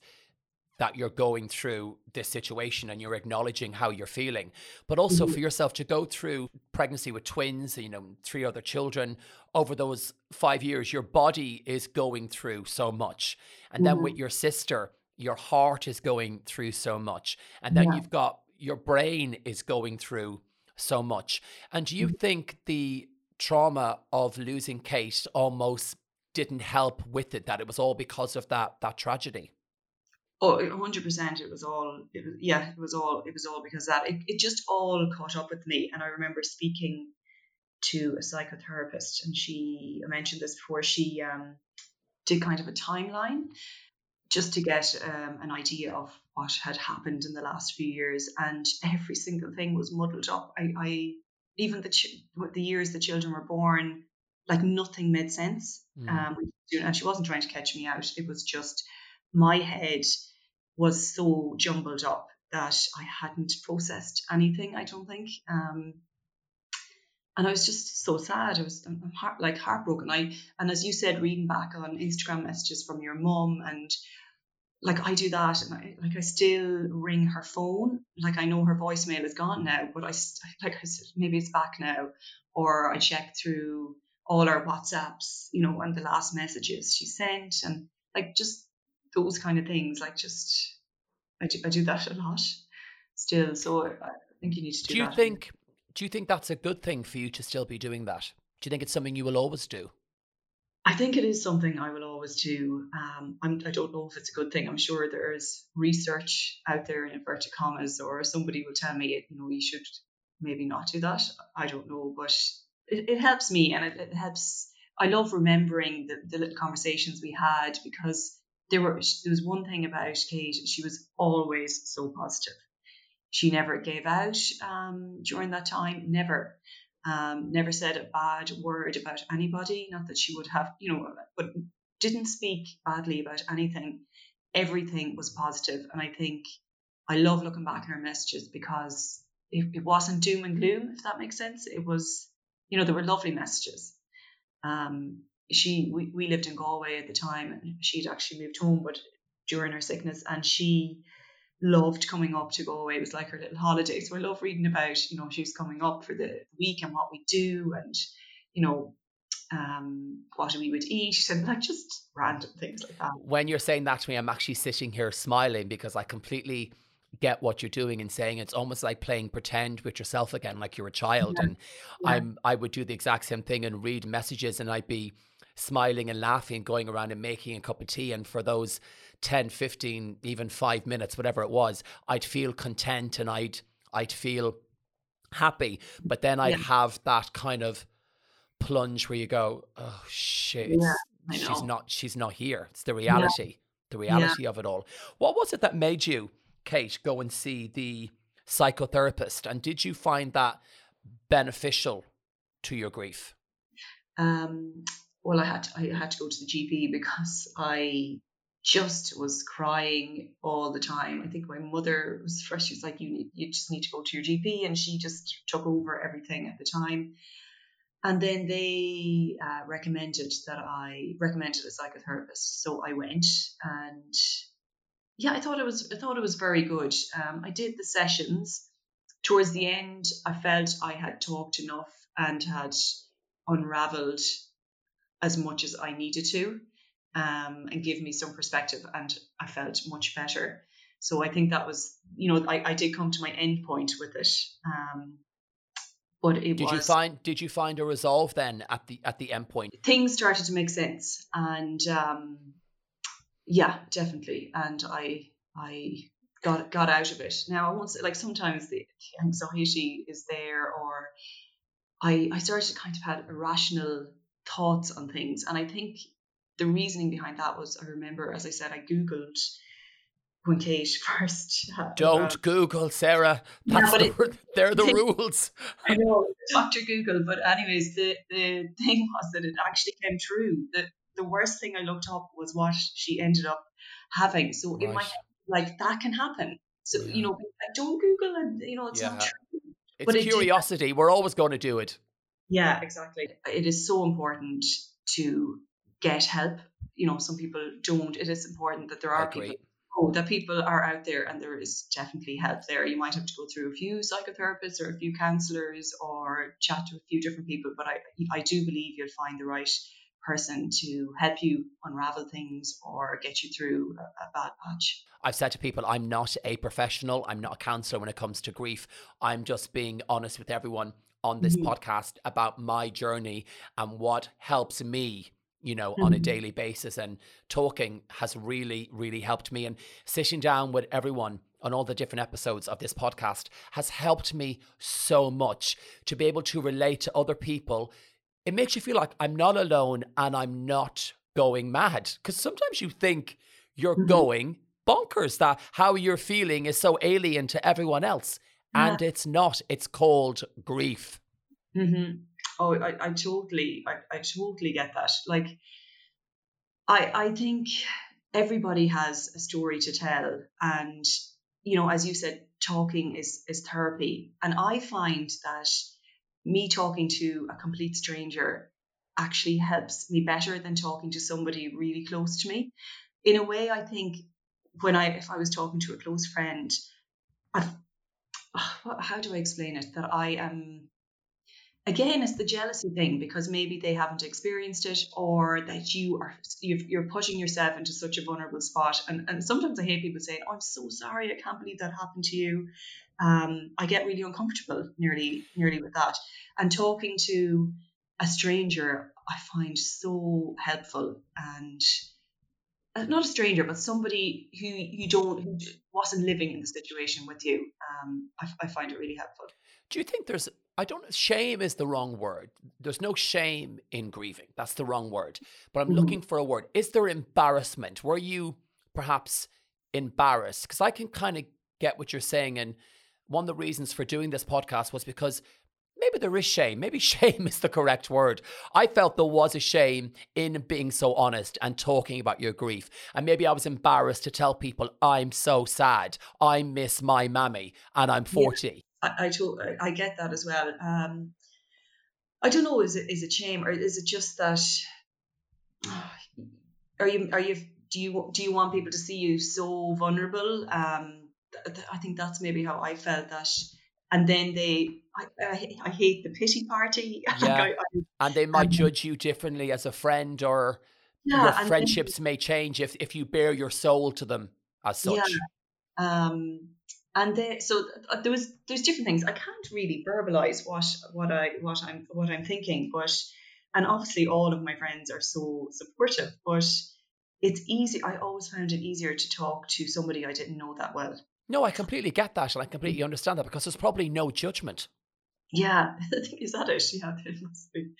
that you're going through this situation and you're acknowledging how you're feeling, but also Mhm. for yourself to go through pregnancy with twins, you know, three other children over those five years, your body is going through so much. And then with your sister, your heart is going through so much. And then Yeah. you've got your brain is going through so much. And do you think the trauma of losing Kate almost didn't help with it, that it was all because of that that tragedy. Oh, hundred percent. It was all. It was yeah. It was all. It was all because that. It, it just all caught up with me, and I remember speaking to a psychotherapist, and she I mentioned this before. She um, did kind of a timeline just to get um, an idea of what had happened in the last few years, and every single thing was muddled up. I, I even the ch- the years the children were born, like nothing made sense. Mm. Um, and she wasn't trying to catch me out. It was just my head was so jumbled up that I hadn't processed anything. I don't think. Um, and I was just so sad. I was I'm heart, like heartbroken. I and as you said, reading back on Instagram messages from your mum and like I do that and I like I still ring her phone. Like I know her voicemail is gone now, but I like I said maybe it's back now. Or I check through all her WhatsApps, you know, and the last messages she sent and like just those kind of things. Like just I do I do that a lot still. So I think you need to do. Do you that. think? Do you think that's a good thing for you to still be doing that? Do you think it's something you will always do? I think it is something I will always do. Um, I'm, I don't know if it's a good thing. I'm sure there's research out there in inverted commas, or somebody will tell me, you know, you should maybe not do that. I don't know, but it, it helps me and it, it helps. I love remembering the, the little conversations we had because there there was one thing about Kate. She was always so positive. She never gave out um, during that time. Never. Um, never said a bad word about anybody. Not that she would have, you know, but didn't speak badly about anything. Everything was positive, and I think I love looking back at her messages because it, it wasn't doom and gloom, if that makes sense. It was, you know, there were lovely messages. Um, she, we, we lived in Galway at the time, and she'd actually moved home, but during her sickness, and she loved coming up to Galway. It was like her little holiday. So I love reading about, you know, she was coming up for the week and what we do, and you know, um, what we would eat and like just random things like that. When you're saying that to me, I'm actually sitting here smiling because I completely get what you're doing and saying it's almost like playing pretend with yourself again like you're a child yeah. and yeah. i'm i would do the exact same thing and read messages and i'd be smiling and laughing going around and making a cup of tea. And for those 10 15 even 5 minutes whatever it was i'd feel content and i'd i'd feel happy. But then i'd yeah. have that kind of plunge where you go oh shit she's not she's not here. It's the reality the reality of it all. What was it that made you Kate, go and see the psychotherapist? And did you find that beneficial to your grief? Um, well, I had to, I had to go to the GP because I just was crying all the time. I think my mother was fresh. She was like, "You need, you just need to go to your GP," and she just took over everything at the time. And then they uh, recommended that I recommended a psychotherapist, so I went, and yeah, I thought it was I thought it was very good. Um, I did the sessions. Towards the end, I felt I had talked enough and had unravelled as much as I needed to, um, and give me some perspective, and I felt much better. So I think that was, you know, I, I did come to my end point with it. Um, but it did was, you find did you find a resolve then at the at the end point? Things started to make sense, and um, yeah, definitely. And I I got got out of it. Now I won't say like sometimes the anxiety is there or I I started to kind of had irrational thoughts on things. And I think the reasoning behind that was I remember, as I said, I Googled when Kate first. Don't um, Google, Sarah. That's yeah, the, it, they're the rules. I know, Dr. Google. But anyways, the, the thing was that it actually came true. That the worst thing I looked up was what she ended up having. So right. in my head, like that can happen. So yeah. you know, like, don't Google and you know it's yeah. not true. It's but curiosity. It We're always going to do it. Yeah, exactly. It is so important to get help. You know, some people don't. It is important that there are people oh, that people are out there and there is definitely help there. You might have to go through a few psychotherapists or a few counselors or chat to a few different people, but I I do believe you'll find the right person to help you unravel things or get you through a, a, bad patch. I've said to people, I'm not a professional, I'm not a counselor when it comes to grief. I'm just being honest with everyone on this mm-hmm. podcast about my journey and what helps me you know, mm-hmm. on a mm-hmm. daily basis. And talking has really, really helped me. And sitting down with everyone on all the different episodes of this podcast has helped me so much to be able to relate to other people. It makes you feel like I'm not alone and I'm not going mad. Because sometimes you think you're mm-hmm. going bonkers, that how you're feeling is so alien to everyone else. Yeah. And it's not, it's called grief. Mm-hmm. Oh, I, I totally, I, I totally get that. Like, I, I think everybody has a story to tell, and you know, as you said, talking is is therapy, and I find that me talking to a complete stranger actually helps me better than talking to somebody really close to me. In a way, I think when I if I was talking to a close friend, I've, how do I explain it? That I am again it's the jealousy thing because maybe they haven't experienced it or that you are you're putting yourself into such a vulnerable spot. And, and sometimes i hate people saying oh i'm so sorry i can't believe that happened to you. Um, i get really uncomfortable nearly nearly with that. And talking to a stranger i find so helpful and not a stranger but somebody who you don't who wasn't living in the situation with you um, I, I find it really helpful do you think there's I don't shame is the wrong word. There's no shame in grieving. That's the wrong word. But I'm mm-hmm. looking for a word. Is there embarrassment? Were you perhaps embarrassed? Because I can kind of get what you're saying. And one of the reasons for doing this podcast was because maybe there is shame. Maybe shame is the correct word. I felt there was a shame in being so honest and talking about your grief. And maybe I was embarrassed to tell people, I'm so sad. I miss my mammy and I'm 40. Yeah. I, I, I get that as well. Um, I don't know. Is it is it shame or is it just that? Are you are you do you do you want people to see you so vulnerable? Um, th- I think that's maybe how I felt that. And then they, I, I, I hate the pity party. Yeah. I, and they might um, judge you differently as a friend, or yeah, your friendships then, may change if if you bare your soul to them as such. Yeah. Um, and there, so uh, there was there's different things. I can't really verbalize what what I what I'm what I'm thinking, but and obviously all of my friends are so supportive, but it's easy. I always found it easier to talk to somebody I didn't know that well. No, I completely get that, and I completely understand that because there's probably no judgment. Yeah, I is that it? Yeah, there must be.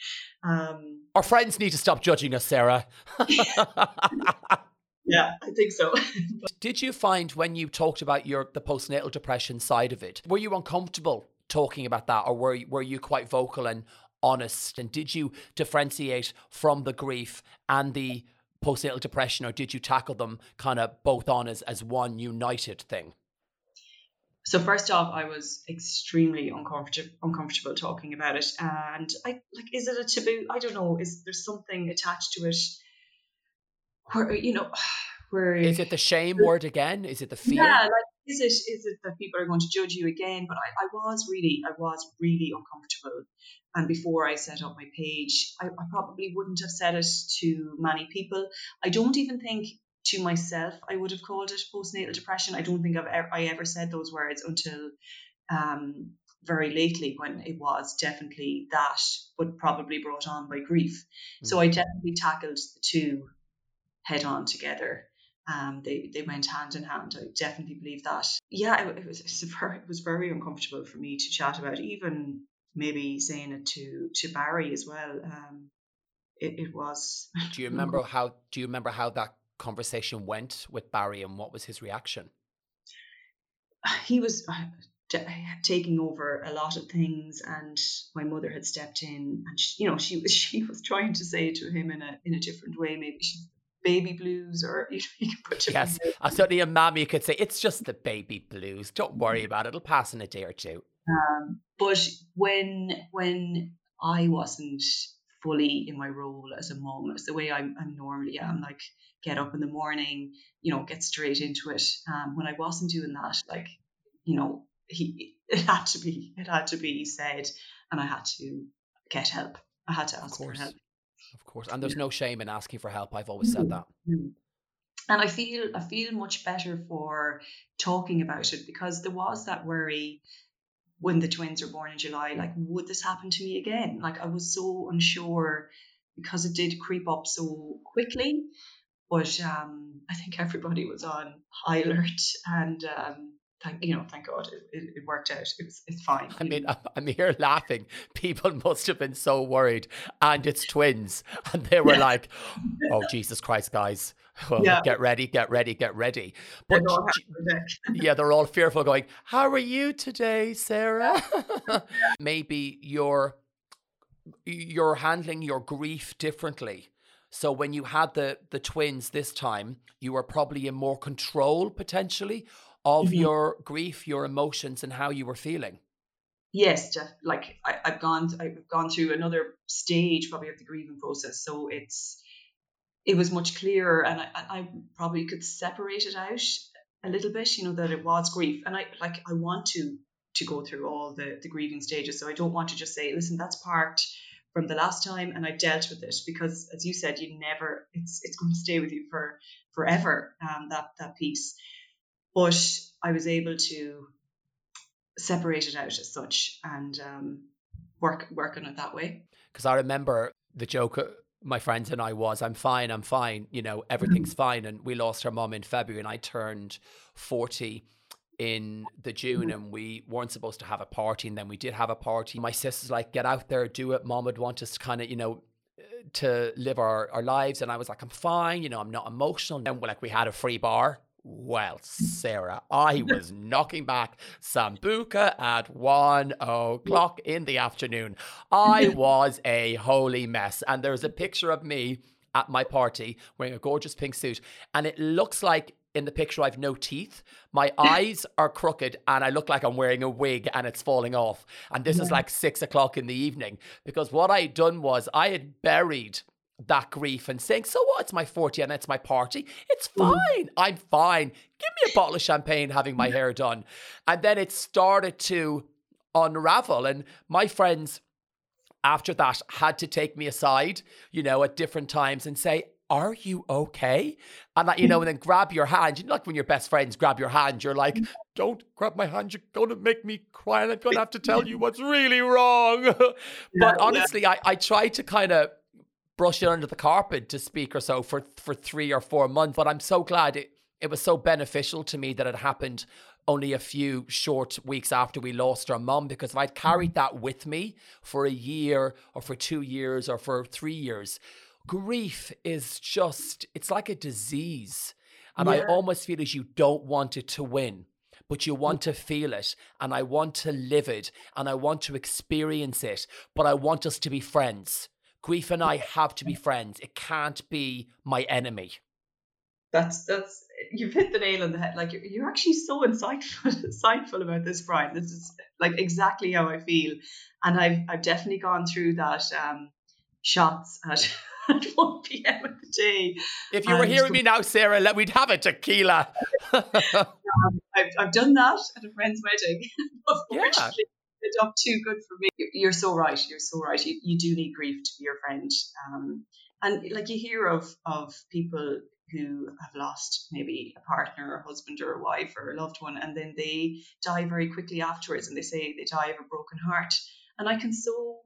Um, Our friends need to stop judging us, Sarah. yeah, I think so. Did you find when you talked about your the postnatal depression side of it, were you uncomfortable talking about that, or were were you quite vocal and honest? And did you differentiate from the grief and the postnatal depression, or did you tackle them kind of both on as as one united thing? So first off, I was extremely uncomfortable uncomfortable talking about it, and I like, is it a taboo? I don't know. Is there something attached to it? where you know where is it the shame word again? Is it the fear? Yeah, like is it is it that people are going to judge you again? But I, I was really I was really uncomfortable. And before I set up my page, I, I probably wouldn't have said it to many people. I don't even think to myself I would have called it postnatal depression. I don't think I've ever, I ever said those words until um, very lately when it was definitely that, but probably brought on by grief. Mm-hmm. So I definitely tackled the two head on together. Um, they, they went hand in hand. I definitely believe that. Yeah, it, it was it was very uncomfortable for me to chat about, even maybe saying it to to Barry as well. Um, it, it was. Do you remember how? Do you remember how that conversation went with Barry, and what was his reaction? He was uh, taking over a lot of things, and my mother had stepped in, and she, you know she was she was trying to say to him in a in a different way. Maybe she baby blues or you, know, you can put yes uh, certainly a mommy could say it's just the baby blues don't worry about it it'll pass in a day or two um, but when when i wasn't fully in my role as a mom it's the way I, I normally am like get up in the morning you know get straight into it um, when i wasn't doing that like you know he it had to be it had to be said and i had to get help i had to ask for help of course. And there's no shame in asking for help. I've always said that. Mm-hmm. And I feel I feel much better for talking about it because there was that worry when the twins were born in July, like, would this happen to me again? Like I was so unsure because it did creep up so quickly. But um, I think everybody was on high alert, and um, thank you know, thank God it, it, it worked out. It was, it's fine. I mean, I'm here laughing. People must have been so worried, and it's twins, and they were yeah. like, "Oh Jesus Christ, guys! Well, yeah. get ready, get ready, get ready." But yeah, they're all fearful, going, "How are you today, Sarah?" Maybe you're you're handling your grief differently. So when you had the the twins this time, you were probably in more control potentially of mm-hmm. your grief, your emotions, and how you were feeling. Yes, Jeff, like I, have gone, I've gone through another stage probably of the grieving process, so it's it was much clearer, and I, I probably could separate it out a little bit. You know that it was grief, and I like I want to to go through all the the grieving stages, so I don't want to just say, listen, that's part from the last time and I dealt with it because as you said you never it's it's going to stay with you for forever um, that that piece but I was able to separate it out as such and um, work work on it that way. Because I remember the joke uh, my friends and I was, I'm fine, I'm fine, you know, everything's mm-hmm. fine. And we lost our mom in February and I turned 40 in the June mm-hmm. and we weren't supposed to have a party. And then we did have a party. My sister's like, get out there, do it. Mom would want us to kind of, you know, to live our, our lives. And I was like, I'm fine, you know, I'm not emotional. And we're like we had a free bar well, Sarah, I was knocking back Sambuca at one o'clock in the afternoon. I was a holy mess. And there's a picture of me at my party wearing a gorgeous pink suit. And it looks like in the picture I've no teeth. My eyes are crooked and I look like I'm wearing a wig and it's falling off. And this yeah. is like six o'clock in the evening because what I had done was I had buried that grief and saying, So what? It's my 40 and it's my party. It's mm. fine. I'm fine. Give me a bottle of champagne having my hair done. And then it started to unravel. And my friends after that had to take me aside, you know, at different times and say, are you okay? And that, you know, and then grab your hand. You know, like when your best friends grab your hand, you're like, don't grab my hand. You're going to make me cry and I'm going to have to tell you what's really wrong. but honestly, I, I try to kind of brush it under the carpet to speak or so for for three or four months. But I'm so glad it it was so beneficial to me that it happened only a few short weeks after we lost our mum because if I'd carried that with me for a year or for two years or for three years, grief is just it's like a disease. And yeah. I almost feel as you don't want it to win but you want to feel it and I want to live it and I want to experience it, but I want us to be friends. Grief and I have to be friends. It can't be my enemy. That's that's you've hit the nail on the head. Like you're, you're actually so insightful insightful about this, Brian. This is like exactly how I feel, and I've I've definitely gone through that um, shots at. At 1 p.m. of the day. If you were hearing me now, Sarah, let we'd have a tequila. um, I've, I've done that at a friend's wedding. Yeah up too good for me. You're so right. You're so right. You, you do need grief to be your friend. Um, and like you hear of of people who have lost maybe a partner or husband or a wife or a loved one and then they die very quickly afterwards and they say they die of a broken heart and i can so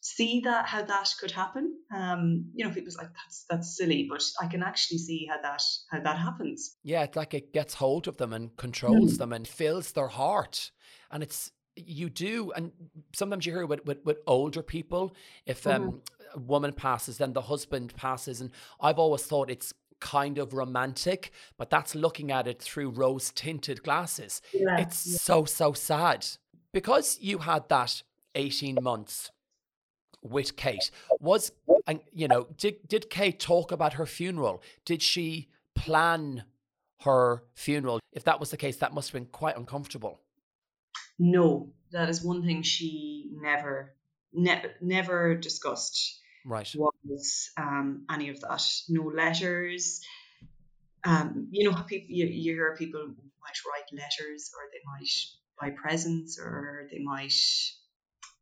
see that how that could happen um you know people's like that's that's silly but i can actually see how that how that happens yeah it's like it gets hold of them and controls mm. them and fills their heart and it's you do and sometimes you hear with, with, with older people if um, mm-hmm. a woman passes then the husband passes and i've always thought it's kind of romantic but that's looking at it through rose tinted glasses yeah. it's yeah. so so sad because you had that 18 months with kate was and you know did did kate talk about her funeral did she plan her funeral if that was the case that must have been quite uncomfortable no, that is one thing she never, ne- never discussed. Right. Was um, any of that? No letters. Um, you know people you, you hear people might write letters, or they might buy presents, or they might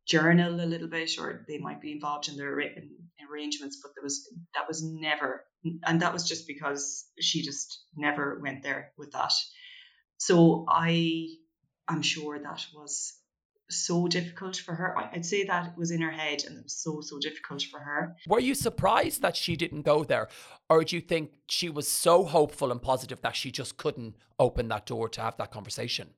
journal a little bit, or they might be involved in their in arrangements. But there was that was never, and that was just because she just never went there with that. So I I'm sure that was so difficult for her. I'd say that was in her head and it was so, so difficult for her. Were you surprised that she didn't go there? Or do you think she was so hopeful and positive that she just couldn't open that door to have that conversation?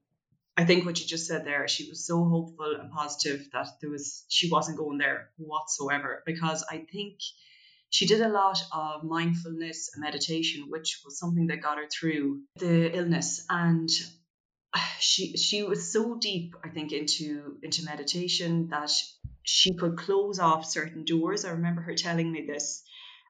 I think what you just said there, she was so hopeful and positive that there was she wasn't going there whatsoever because I think she did a lot of mindfulness and meditation, which was something that got her through the illness. And she she was so deep, I think, into into meditation that she could close off certain doors. I remember her telling me this,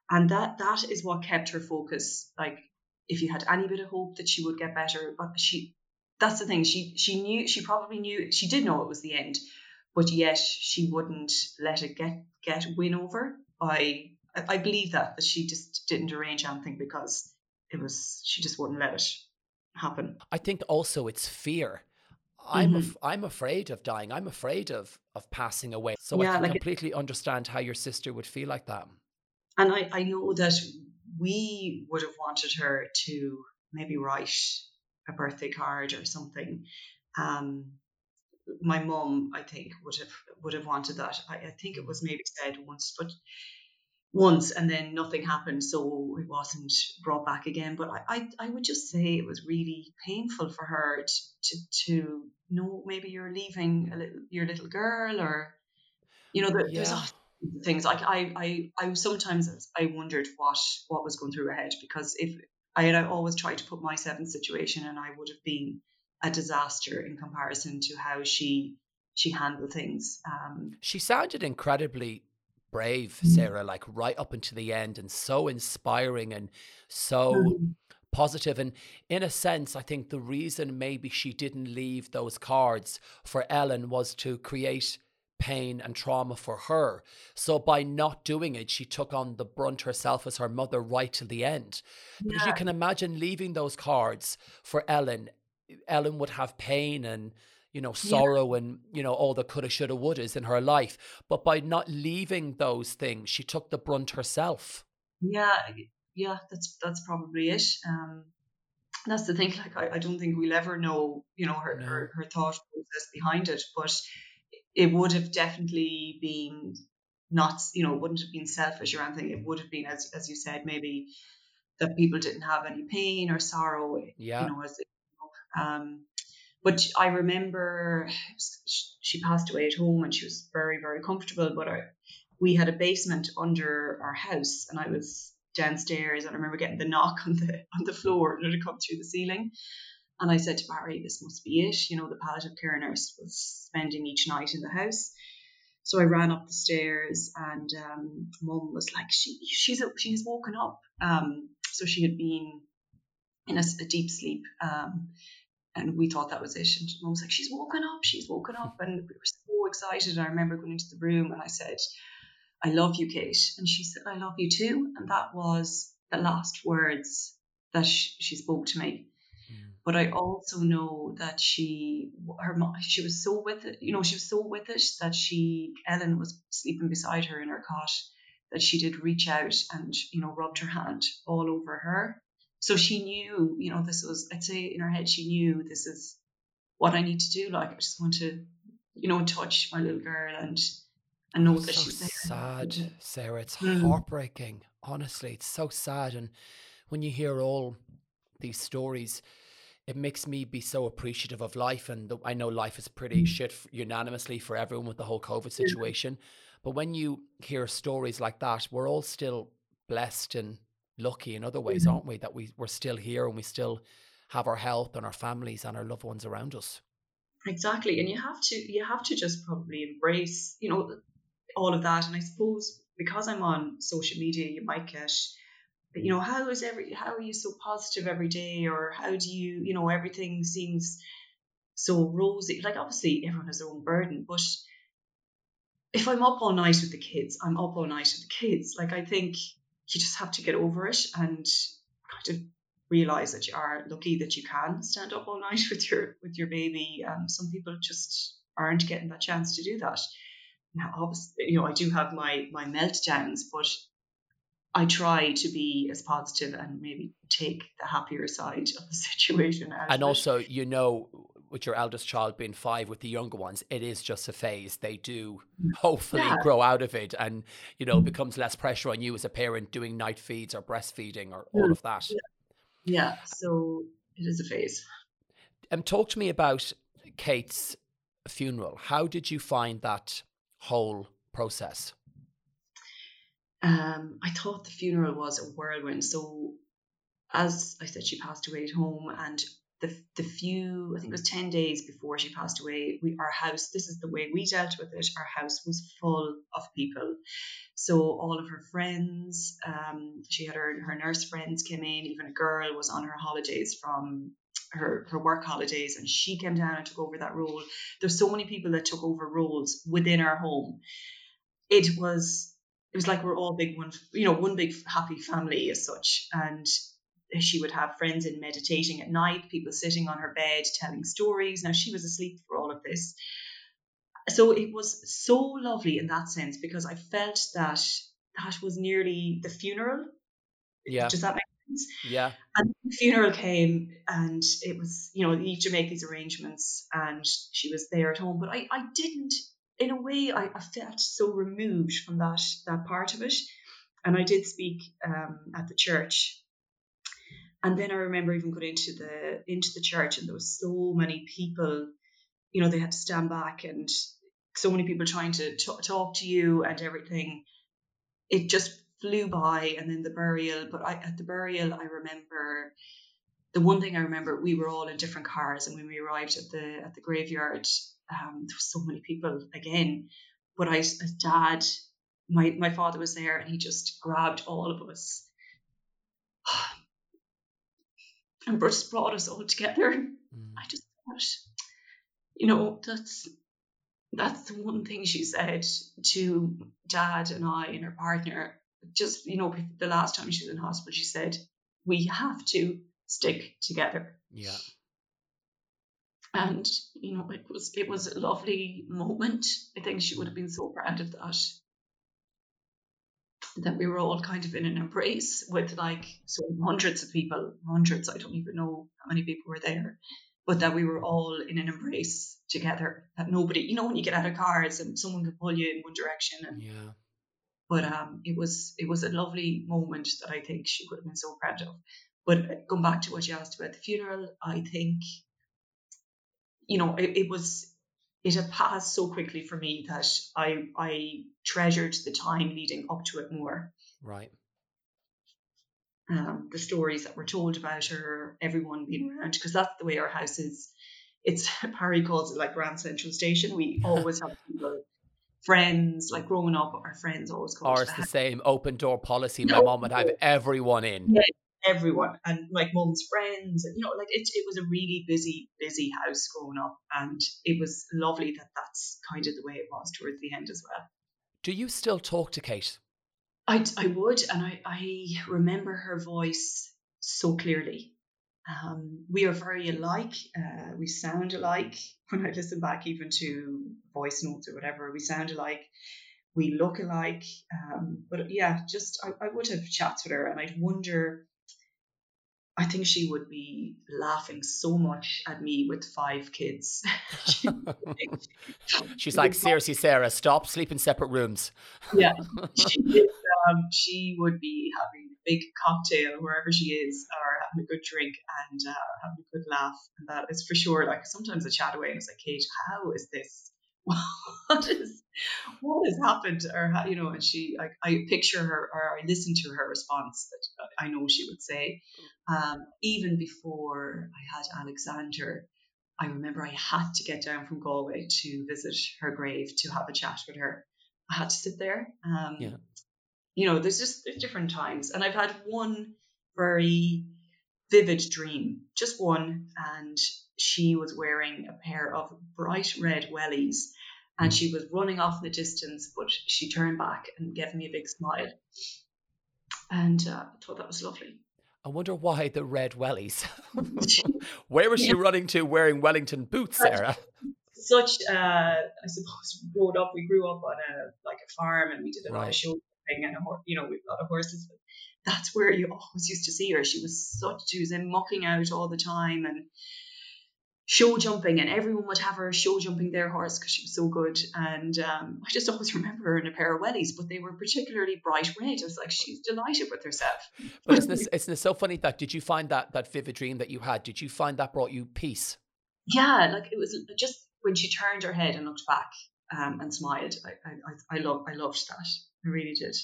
and that that is what kept her focus. Like if you had any bit of hope that she would get better, but she that's the thing. She she knew she probably knew she did know it was the end, but yet she wouldn't let it get get win over by. I, I believe that that she just didn't arrange anything because it was she just wouldn't let it happen. I think also it's fear. I'm mm-hmm. af- I'm afraid of dying. I'm afraid of of passing away. So yeah, I can like completely it, understand how your sister would feel like that. And I, I know that we would have wanted her to maybe write a birthday card or something. Um, my mum, I think, would have would have wanted that. I, I think it was maybe said once, but once and then nothing happened so it wasn't brought back again but I, I, I would just say it was really painful for her to, to, to know maybe you're leaving a little, your little girl or you know there, yeah. there's things like I, I I sometimes I wondered what what was going through her head because if I had always tried to put myself in situation and I would have been a disaster in comparison to how she she handled things um, she sounded incredibly brave, mm. Sarah, like right up until the end and so inspiring and so mm. positive. And in a sense, I think the reason maybe she didn't leave those cards for Ellen was to create pain and trauma for her. So by not doing it, she took on the brunt herself as her mother right till the end. Yeah. Because you can imagine leaving those cards for Ellen. Ellen would have pain and you know, sorrow yeah. and, you know, all the coulda, shoulda, wouldas in her life. But by not leaving those things, she took the brunt herself. Yeah, yeah, that's that's probably it. Um, that's the thing. Like, I, I don't think we'll ever know, you know, her, no. her her thought process behind it, but it would have definitely been not, you know, it wouldn't have been selfish or anything. It would have been, as as you said, maybe that people didn't have any pain or sorrow. Yeah. You know, as um, but I remember she passed away at home and she was very, very comfortable. But I, we had a basement under our house and I was downstairs and I remember getting the knock on the on the floor and it had come through the ceiling. And I said to Barry, this must be it. You know, the palliative care nurse was spending each night in the house. So I ran up the stairs and um, mum was like, she, she's, she's woken up. Um, so she had been in a, a deep sleep. Um, and we thought that was it. And mum was like, she's woken up, she's woken up. And we were so excited. I remember going into the room and I said, I love you, Kate. And she said, I love you too. And that was the last words that she, she spoke to me. Mm. But I also know that she, her, she was so with it. You know, she was so with it that she, Ellen was sleeping beside her in her cot, that she did reach out and you know rubbed her hand all over her so she knew, you know, this was, I'd say in her head, she knew this is what I need to do. Like, I just want to, you know, touch my little girl and, and know that so she's there. sad, Sarah. It's mm. heartbreaking. Honestly, it's so sad. And when you hear all these stories, it makes me be so appreciative of life. And the, I know life is pretty mm. shit unanimously for everyone with the whole COVID situation. Yeah. But when you hear stories like that, we're all still blessed and lucky in other ways, mm-hmm. aren't we? That we, we're still here and we still have our health and our families and our loved ones around us. Exactly. And you have to you have to just probably embrace, you know, all of that. And I suppose because I'm on social media, you might get you know, how is every how are you so positive every day? Or how do you, you know, everything seems so rosy. Like obviously everyone has their own burden, but if I'm up all night with the kids, I'm up all night with the kids. Like I think you just have to get over it and kind of realize that you are lucky that you can stand up all night with your with your baby. Um, some people just aren't getting that chance to do that. Now, obviously, you know, I do have my my meltdowns, but I try to be as positive and maybe take the happier side of the situation. and also, you know, with your eldest child being five, with the younger ones, it is just a phase. They do hopefully Yeah. grow out of it, and you know becomes less pressure on you as a parent doing night feeds or breastfeeding or all Mm. of that. Yeah. So it is a phase. Um, talk to me about Kate's funeral. How did you find that whole process? Um, I thought the funeral was a whirlwind. So, as I said, she passed away at home, and the the few, I think it was ten days before she passed away, we our house. This is the way we dealt with it. Our house was full of people. So all of her friends, um, she had her her nurse friends came in. Even a girl was on her holidays from her her work holidays, and she came down and took over that role. There's so many people that took over roles within our home. It was it was like we're all big one, you know, one big happy family as such. And she would have friends in meditating at night, people sitting on her bed telling stories. Now she was asleep for all of this. So it was so lovely in that sense because I felt that that was nearly the funeral. Yeah, Does that make sense? yeah, And the funeral came and it was, you know, you need to make these arrangements and she was there at home. But I, I didn't, in a way, I, I felt so removed from that that part of it. And I did speak um, at the church. And then I remember even going into the into the church and there was so many people, you know, they had to stand back and so many people trying to t- talk to you and everything. It just flew by and then the burial but I, at the burial i remember the one thing i remember we were all in different cars and when we arrived at the at the graveyard um, there were so many people again but i dad my my father was there and he just grabbed all of us and just brought us all together Mm. i just thought you know that's that's the one thing she said to dad and I and her partner. Just, you know, the last time she was in hospital, she said, We have to stick together. yeah. And, you know, it was it was a lovely moment. I think she would have been so proud of that. That we were all kind of in an embrace with like so hundreds of people, hundreds, I don't even know how many people were there, but that we were all in an embrace together. That nobody, you know, when you get out of cars and someone can pull you in one direction and Yeah. but um, it was it was a lovely moment that I think she would have been so proud of. But going back to what you asked about the funeral, I think, you know, it, it was it had passed so quickly for me that I I treasured the time leading up to it more. Right. Um, the stories that were told about her, everyone being around, because that's the way our house is. It's Barry calls it like Grand Central Station. We always have people, friends, like growing up, our friends always called Ours the the same open door policy. My mom would have everyone in. Yeah. Everyone and like mum's friends and you know like it, it was a really busy busy house growing up and it was lovely that that's kind of the way it was towards the end as well. Do you still talk to Kate? i, I would and I, I remember her voice so clearly. Um, we are very alike uh, we sound alike. When i listen back even to voice notes or whatever we sound alike we look alike um, but yeah just I, I would have chats with her and i'd wonder I think she would be laughing so much at me with five kids. She's like, seriously, Sarah, stop, sleep in separate rooms. yeah, she, is, um, she would be having a big cocktail wherever she is, or having a good drink and uh, having a good laugh. And that is for sure. Like sometimes I chat away and it's like, Kate, how is this? What is what has happened? Or how, you know, and she, like, I picture her or I listen to her response that I know she would say. Um, even before I had Alexander, I remember I had to get down from Galway to visit her grave to have a chat with her. I had to sit there. Um, Yeah. You know, there's just there's different times, and I've had one very vivid dream, just one, and she was wearing a pair of bright red wellies, and she was running off in the distance, but she turned back and gave me a big smile, and uh, I thought that was lovely. I wonder why the red wellies. Where was she running to wearing Wellington boots, Sarah? such uh I suppose we growing up we grew up on a like a farm and we did a lot Right. of show and a you know with a lot of horses but that's where you always used to see her she was such she was in mucking out all the time and show jumping, and everyone would have her show jumping their horse because she was so good. And um, I just always remember her in a pair of wellies, but they were particularly bright red. I was like, she's delighted with herself. But isn't this, isn't it so funny that did you find that that vivid dream that you had? Did you find that brought you peace? Yeah, like it was just when she turned her head and looked back um, and smiled. I I I, love I loved that. I really did.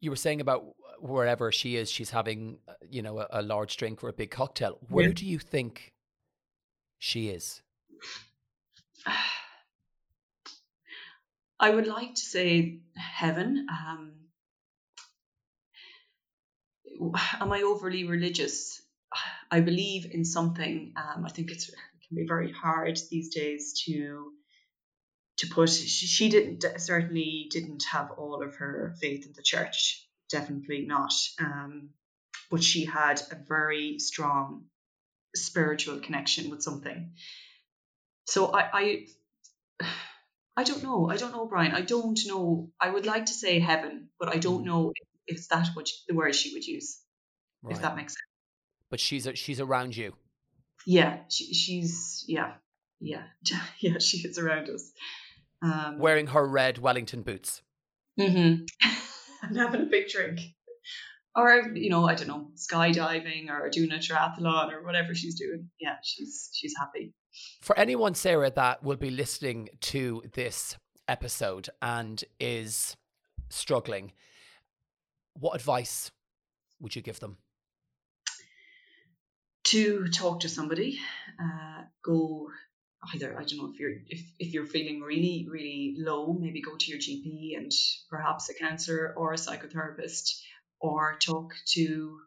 You were saying about wherever she is, she's having uh, you know a, a large drink or a big cocktail. Where yeah. do you think she is? I would like to say heaven. Um, am I overly religious? I believe in something. Um, I think it can be very hard these days to to put. She, she didn't certainly didn't have all of her faith in the church. Definitely not. Um, but she had a very strong spiritual connection with something. So I, I, I don't know. I don't know, Brian. I don't know. I would like to say heaven, but I don't mm. know if it's that what the word she would use. Right. If that makes sense. But she's she's around you. Yeah, she, she's yeah, yeah, yeah. She is around us. Um, Wearing her red Wellington boots. Mm-hmm. and having a big drink or you know, I don't know, skydiving or doing a triathlon or whatever she's doing. Yeah, she's she's happy. For anyone, Sarah, that will be listening to this episode and is struggling, what advice would you give them? To talk to somebody, uh, go either I don't know if you're if, if you're feeling really really low, maybe go to your GP and perhaps a counselor or a psychotherapist or talk to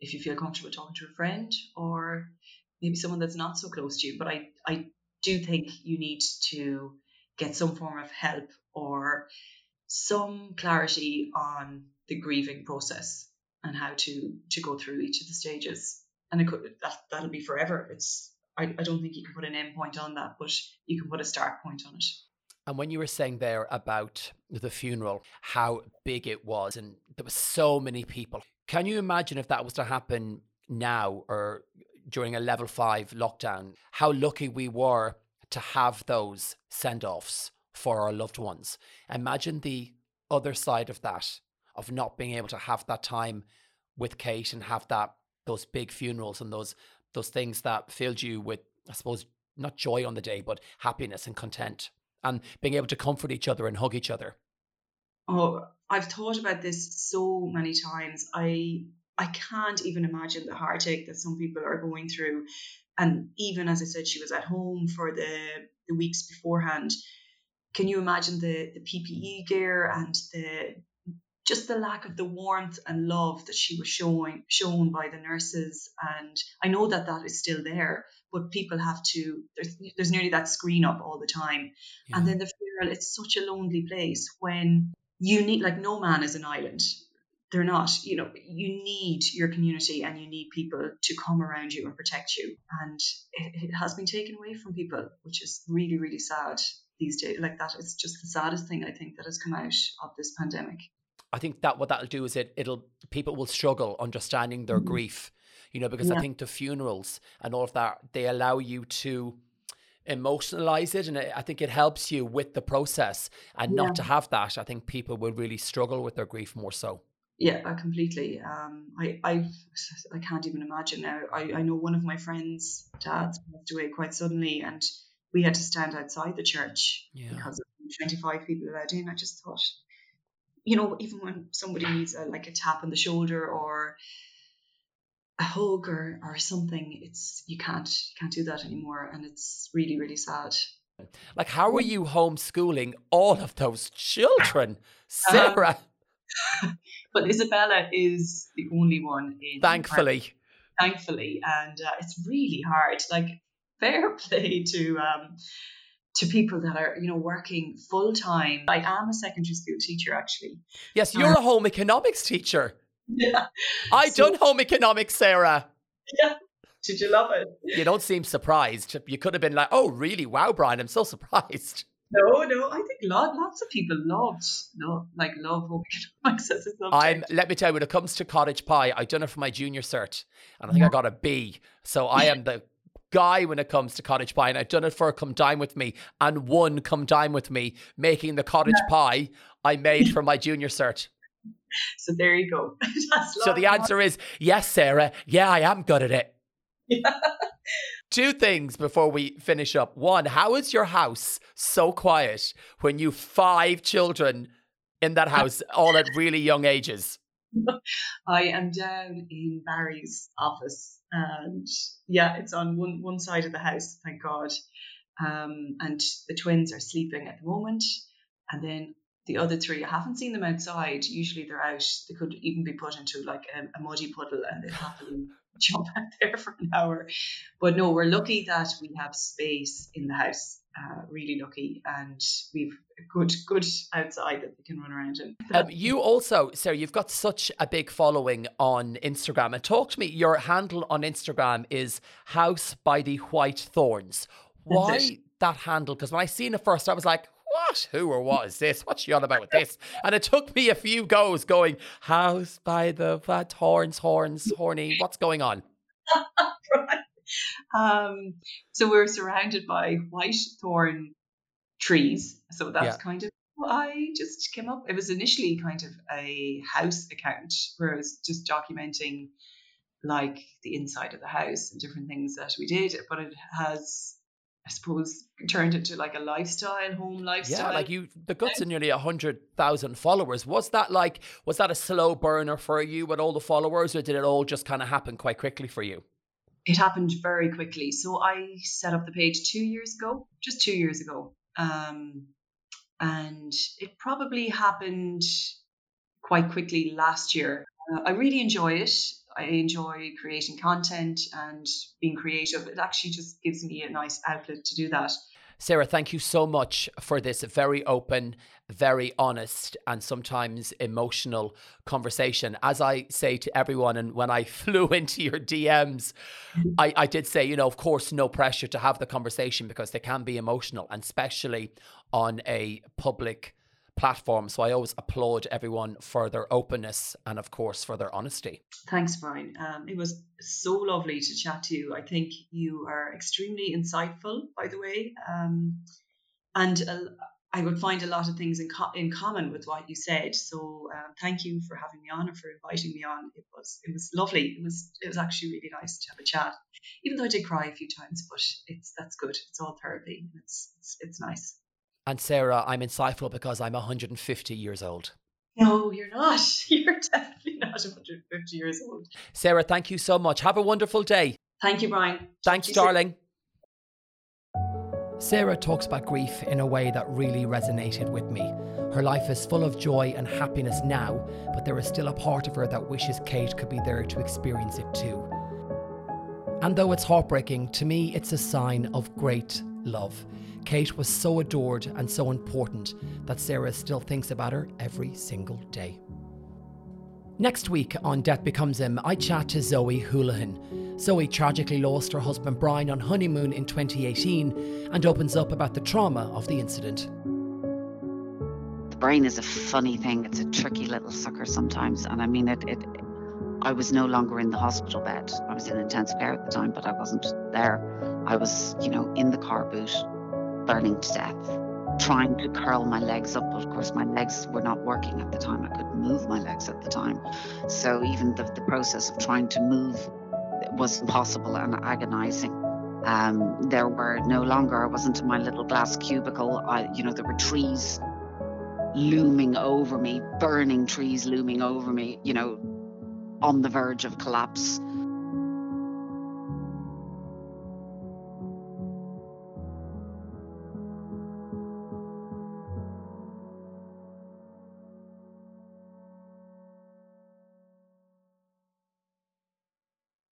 if you feel comfortable talking to a friend or maybe someone that's not so close to you. But I, I do think you need to get some form of help or some clarity on the grieving process and how to to go through each of the stages. And it could that that'll be forever. It's I, I don't think you can put an end point on that, but you can put a start point on it. And when you were saying there about the funeral, how big it was, and there were so many people, can you imagine if that was to happen now or during a level five lockdown, how lucky we were to have those send offs for our loved ones? Imagine the other side of that, of not being able to have that time with Kate and have that those big funerals and those those things that filled you with, I suppose, not joy on the day, but happiness and content and being able to comfort each other and hug each other? Oh, I've thought about this so many times. I I can't even imagine the heartache that some people are going through. And even as I said, she was at home for the, the weeks beforehand. Can you imagine the, the PPE gear and the just the lack of the warmth and love that she was showing shown by the nurses and i know that that is still there but people have to there's there's nearly that screen up all the time. Yeah. and then the funeral it's such a lonely place when you need like no man is an island. They're not you know you need your community and you need people to come around you and protect you. And it, it has been taken away from people which is really really sad these days. Like that is just the saddest thing i think that has come out of this pandemic. I think that what that'll do is it it'll people will struggle understanding their mm-hmm. grief, you know, because yeah. I think the funerals and all of that they allow you to emotionalize it and I think it helps you with the process and yeah. not to have that I think people will really struggle with their grief more so yeah uh, completely um I I I can't even imagine now I, I know one of my friends dad's passed away quite suddenly and we had to stand outside the church yeah. because of 25 people allowed in I just thought you know, even when somebody needs a, like a tap on the shoulder or a hug or, or something, it's you can't you can't do that anymore, and it's really really sad. Like, how are you homeschooling all of those children, um, Sarah? Um, but Isabella is the only one in. Thankfully. Thankfully, and uh, it's really hard. Like, fair play to um, to people that are, you know, working full time. I am a secondary school teacher, actually. Yes, you're um, a home economics teacher. Yeah. I so, done home economics, Sarah. Yeah. Did you love it? You don't seem surprised. You could have been like, "Oh, really? Wow, Brian, I'm so surprised." No, no, I think lots of people loved, love, like love home economics as a subject. I'm. Let me tell you, when it comes to cottage pie, I done it for my junior cert, and I think yeah. I mm-hmm. got a B. So I am the guy when it comes to cottage pie, and I've done it for Come Dine With Me and one Come Dine With Me, making the cottage yeah. pie I made for my junior cert. So there you go. so the answer is yes, Sarah. Yeah, I am good at it. Yeah. Two things before we finish up. One, how is your house so quiet when you five children in that house, all at really young ages? I am down in Barry's office, and yeah, it's on one one side of the house. Thank God. Um, and the twins are sleeping at the moment, and then the other three, I haven't seen them outside. Usually they're out. They could even be put into like a, a muddy puddle, and they'd happily jump out there for an hour. But no, we're lucky that we have space in the house. Uh, really lucky, and we've a good good outside that we can run around in. Um, you also, Sarah, you've got such a big following on Instagram. And talk to me. Your handle on Instagram is House by the White Thorns. Why that handle? Because when I seen it first, I was like, what? Who or what is this? What's she on about with this? And it took me a few goes going, house by the what, horns, horns, horny. What's going on? right. Um, so we're surrounded by white thorn trees. So that's yeah. kind of I just came up. It was initially kind of a house account where I was just documenting like the inside of the house and different things that we did, but it has I suppose turned into like a lifestyle, home lifestyle. Yeah, like you, the guts of nearly a hundred thousand followers. Was that like, was that a slow burner for you with all the followers, or did it all just kind of happen quite quickly for you? It happened very quickly. So I set up the page two years ago, just two years ago, um, and it probably happened quite quickly last year. Uh, I really enjoy it. I enjoy creating content and being creative. It actually just gives me a nice outlet to do that. Sarah, thank you so much for this very open, very honest, and sometimes emotional conversation. As I say to everyone, and when I flew into your DMs, mm-hmm. I, I did say, you know, of course, no pressure to have the conversation because they can be emotional, and especially on a public platform. So I always applaud everyone for their openness and, of course, for their honesty. Thanks, Brian. Um, it was so lovely to chat to you. I think you are extremely insightful, by the way. Um, and uh, I would find a lot of things in, co- in common with what you said. So um, thank you for having me on and for inviting me on. It was it was lovely. It was it was actually really nice to have a chat, even though I did cry a few times. But it's that's good. It's all therapy. It's it's, it's nice. And Sarah, I'm insightful because I'm 150 years old. No, you're not. You're definitely not 150 years old. Sarah, thank you so much. Have a wonderful day. Thank you, Brian. Thanks, darling. Sarah talks about grief in a way that really resonated with me. Her life is full of joy and happiness now, but there is still a part of her that wishes Kate could be there to experience it too. And though it's heartbreaking, to me it's a sign of great love. Kate was so adored and so important that Sarah still thinks about her every single day. Next week on Death Becomes Him, I chat to Zoe Holohan. Zoe tragically lost her husband Brian on honeymoon in 2018 and opens up about the trauma of the incident. The brain is a funny thing. It's a tricky little sucker sometimes. And I mean, it, it I was no longer in the hospital bed. I was in intensive care at the time, but I wasn't there. I was, you know, in the car boot burning to death, trying to curl my legs up. Of course, my legs were not working at the time. I couldn't move my legs at the time. So even the, the process of trying to move was impossible and agonizing. Um, there were no longer, I wasn't in my little glass cubicle. I, you know, there were trees looming over me, burning trees looming over me, you know, on the verge of collapse.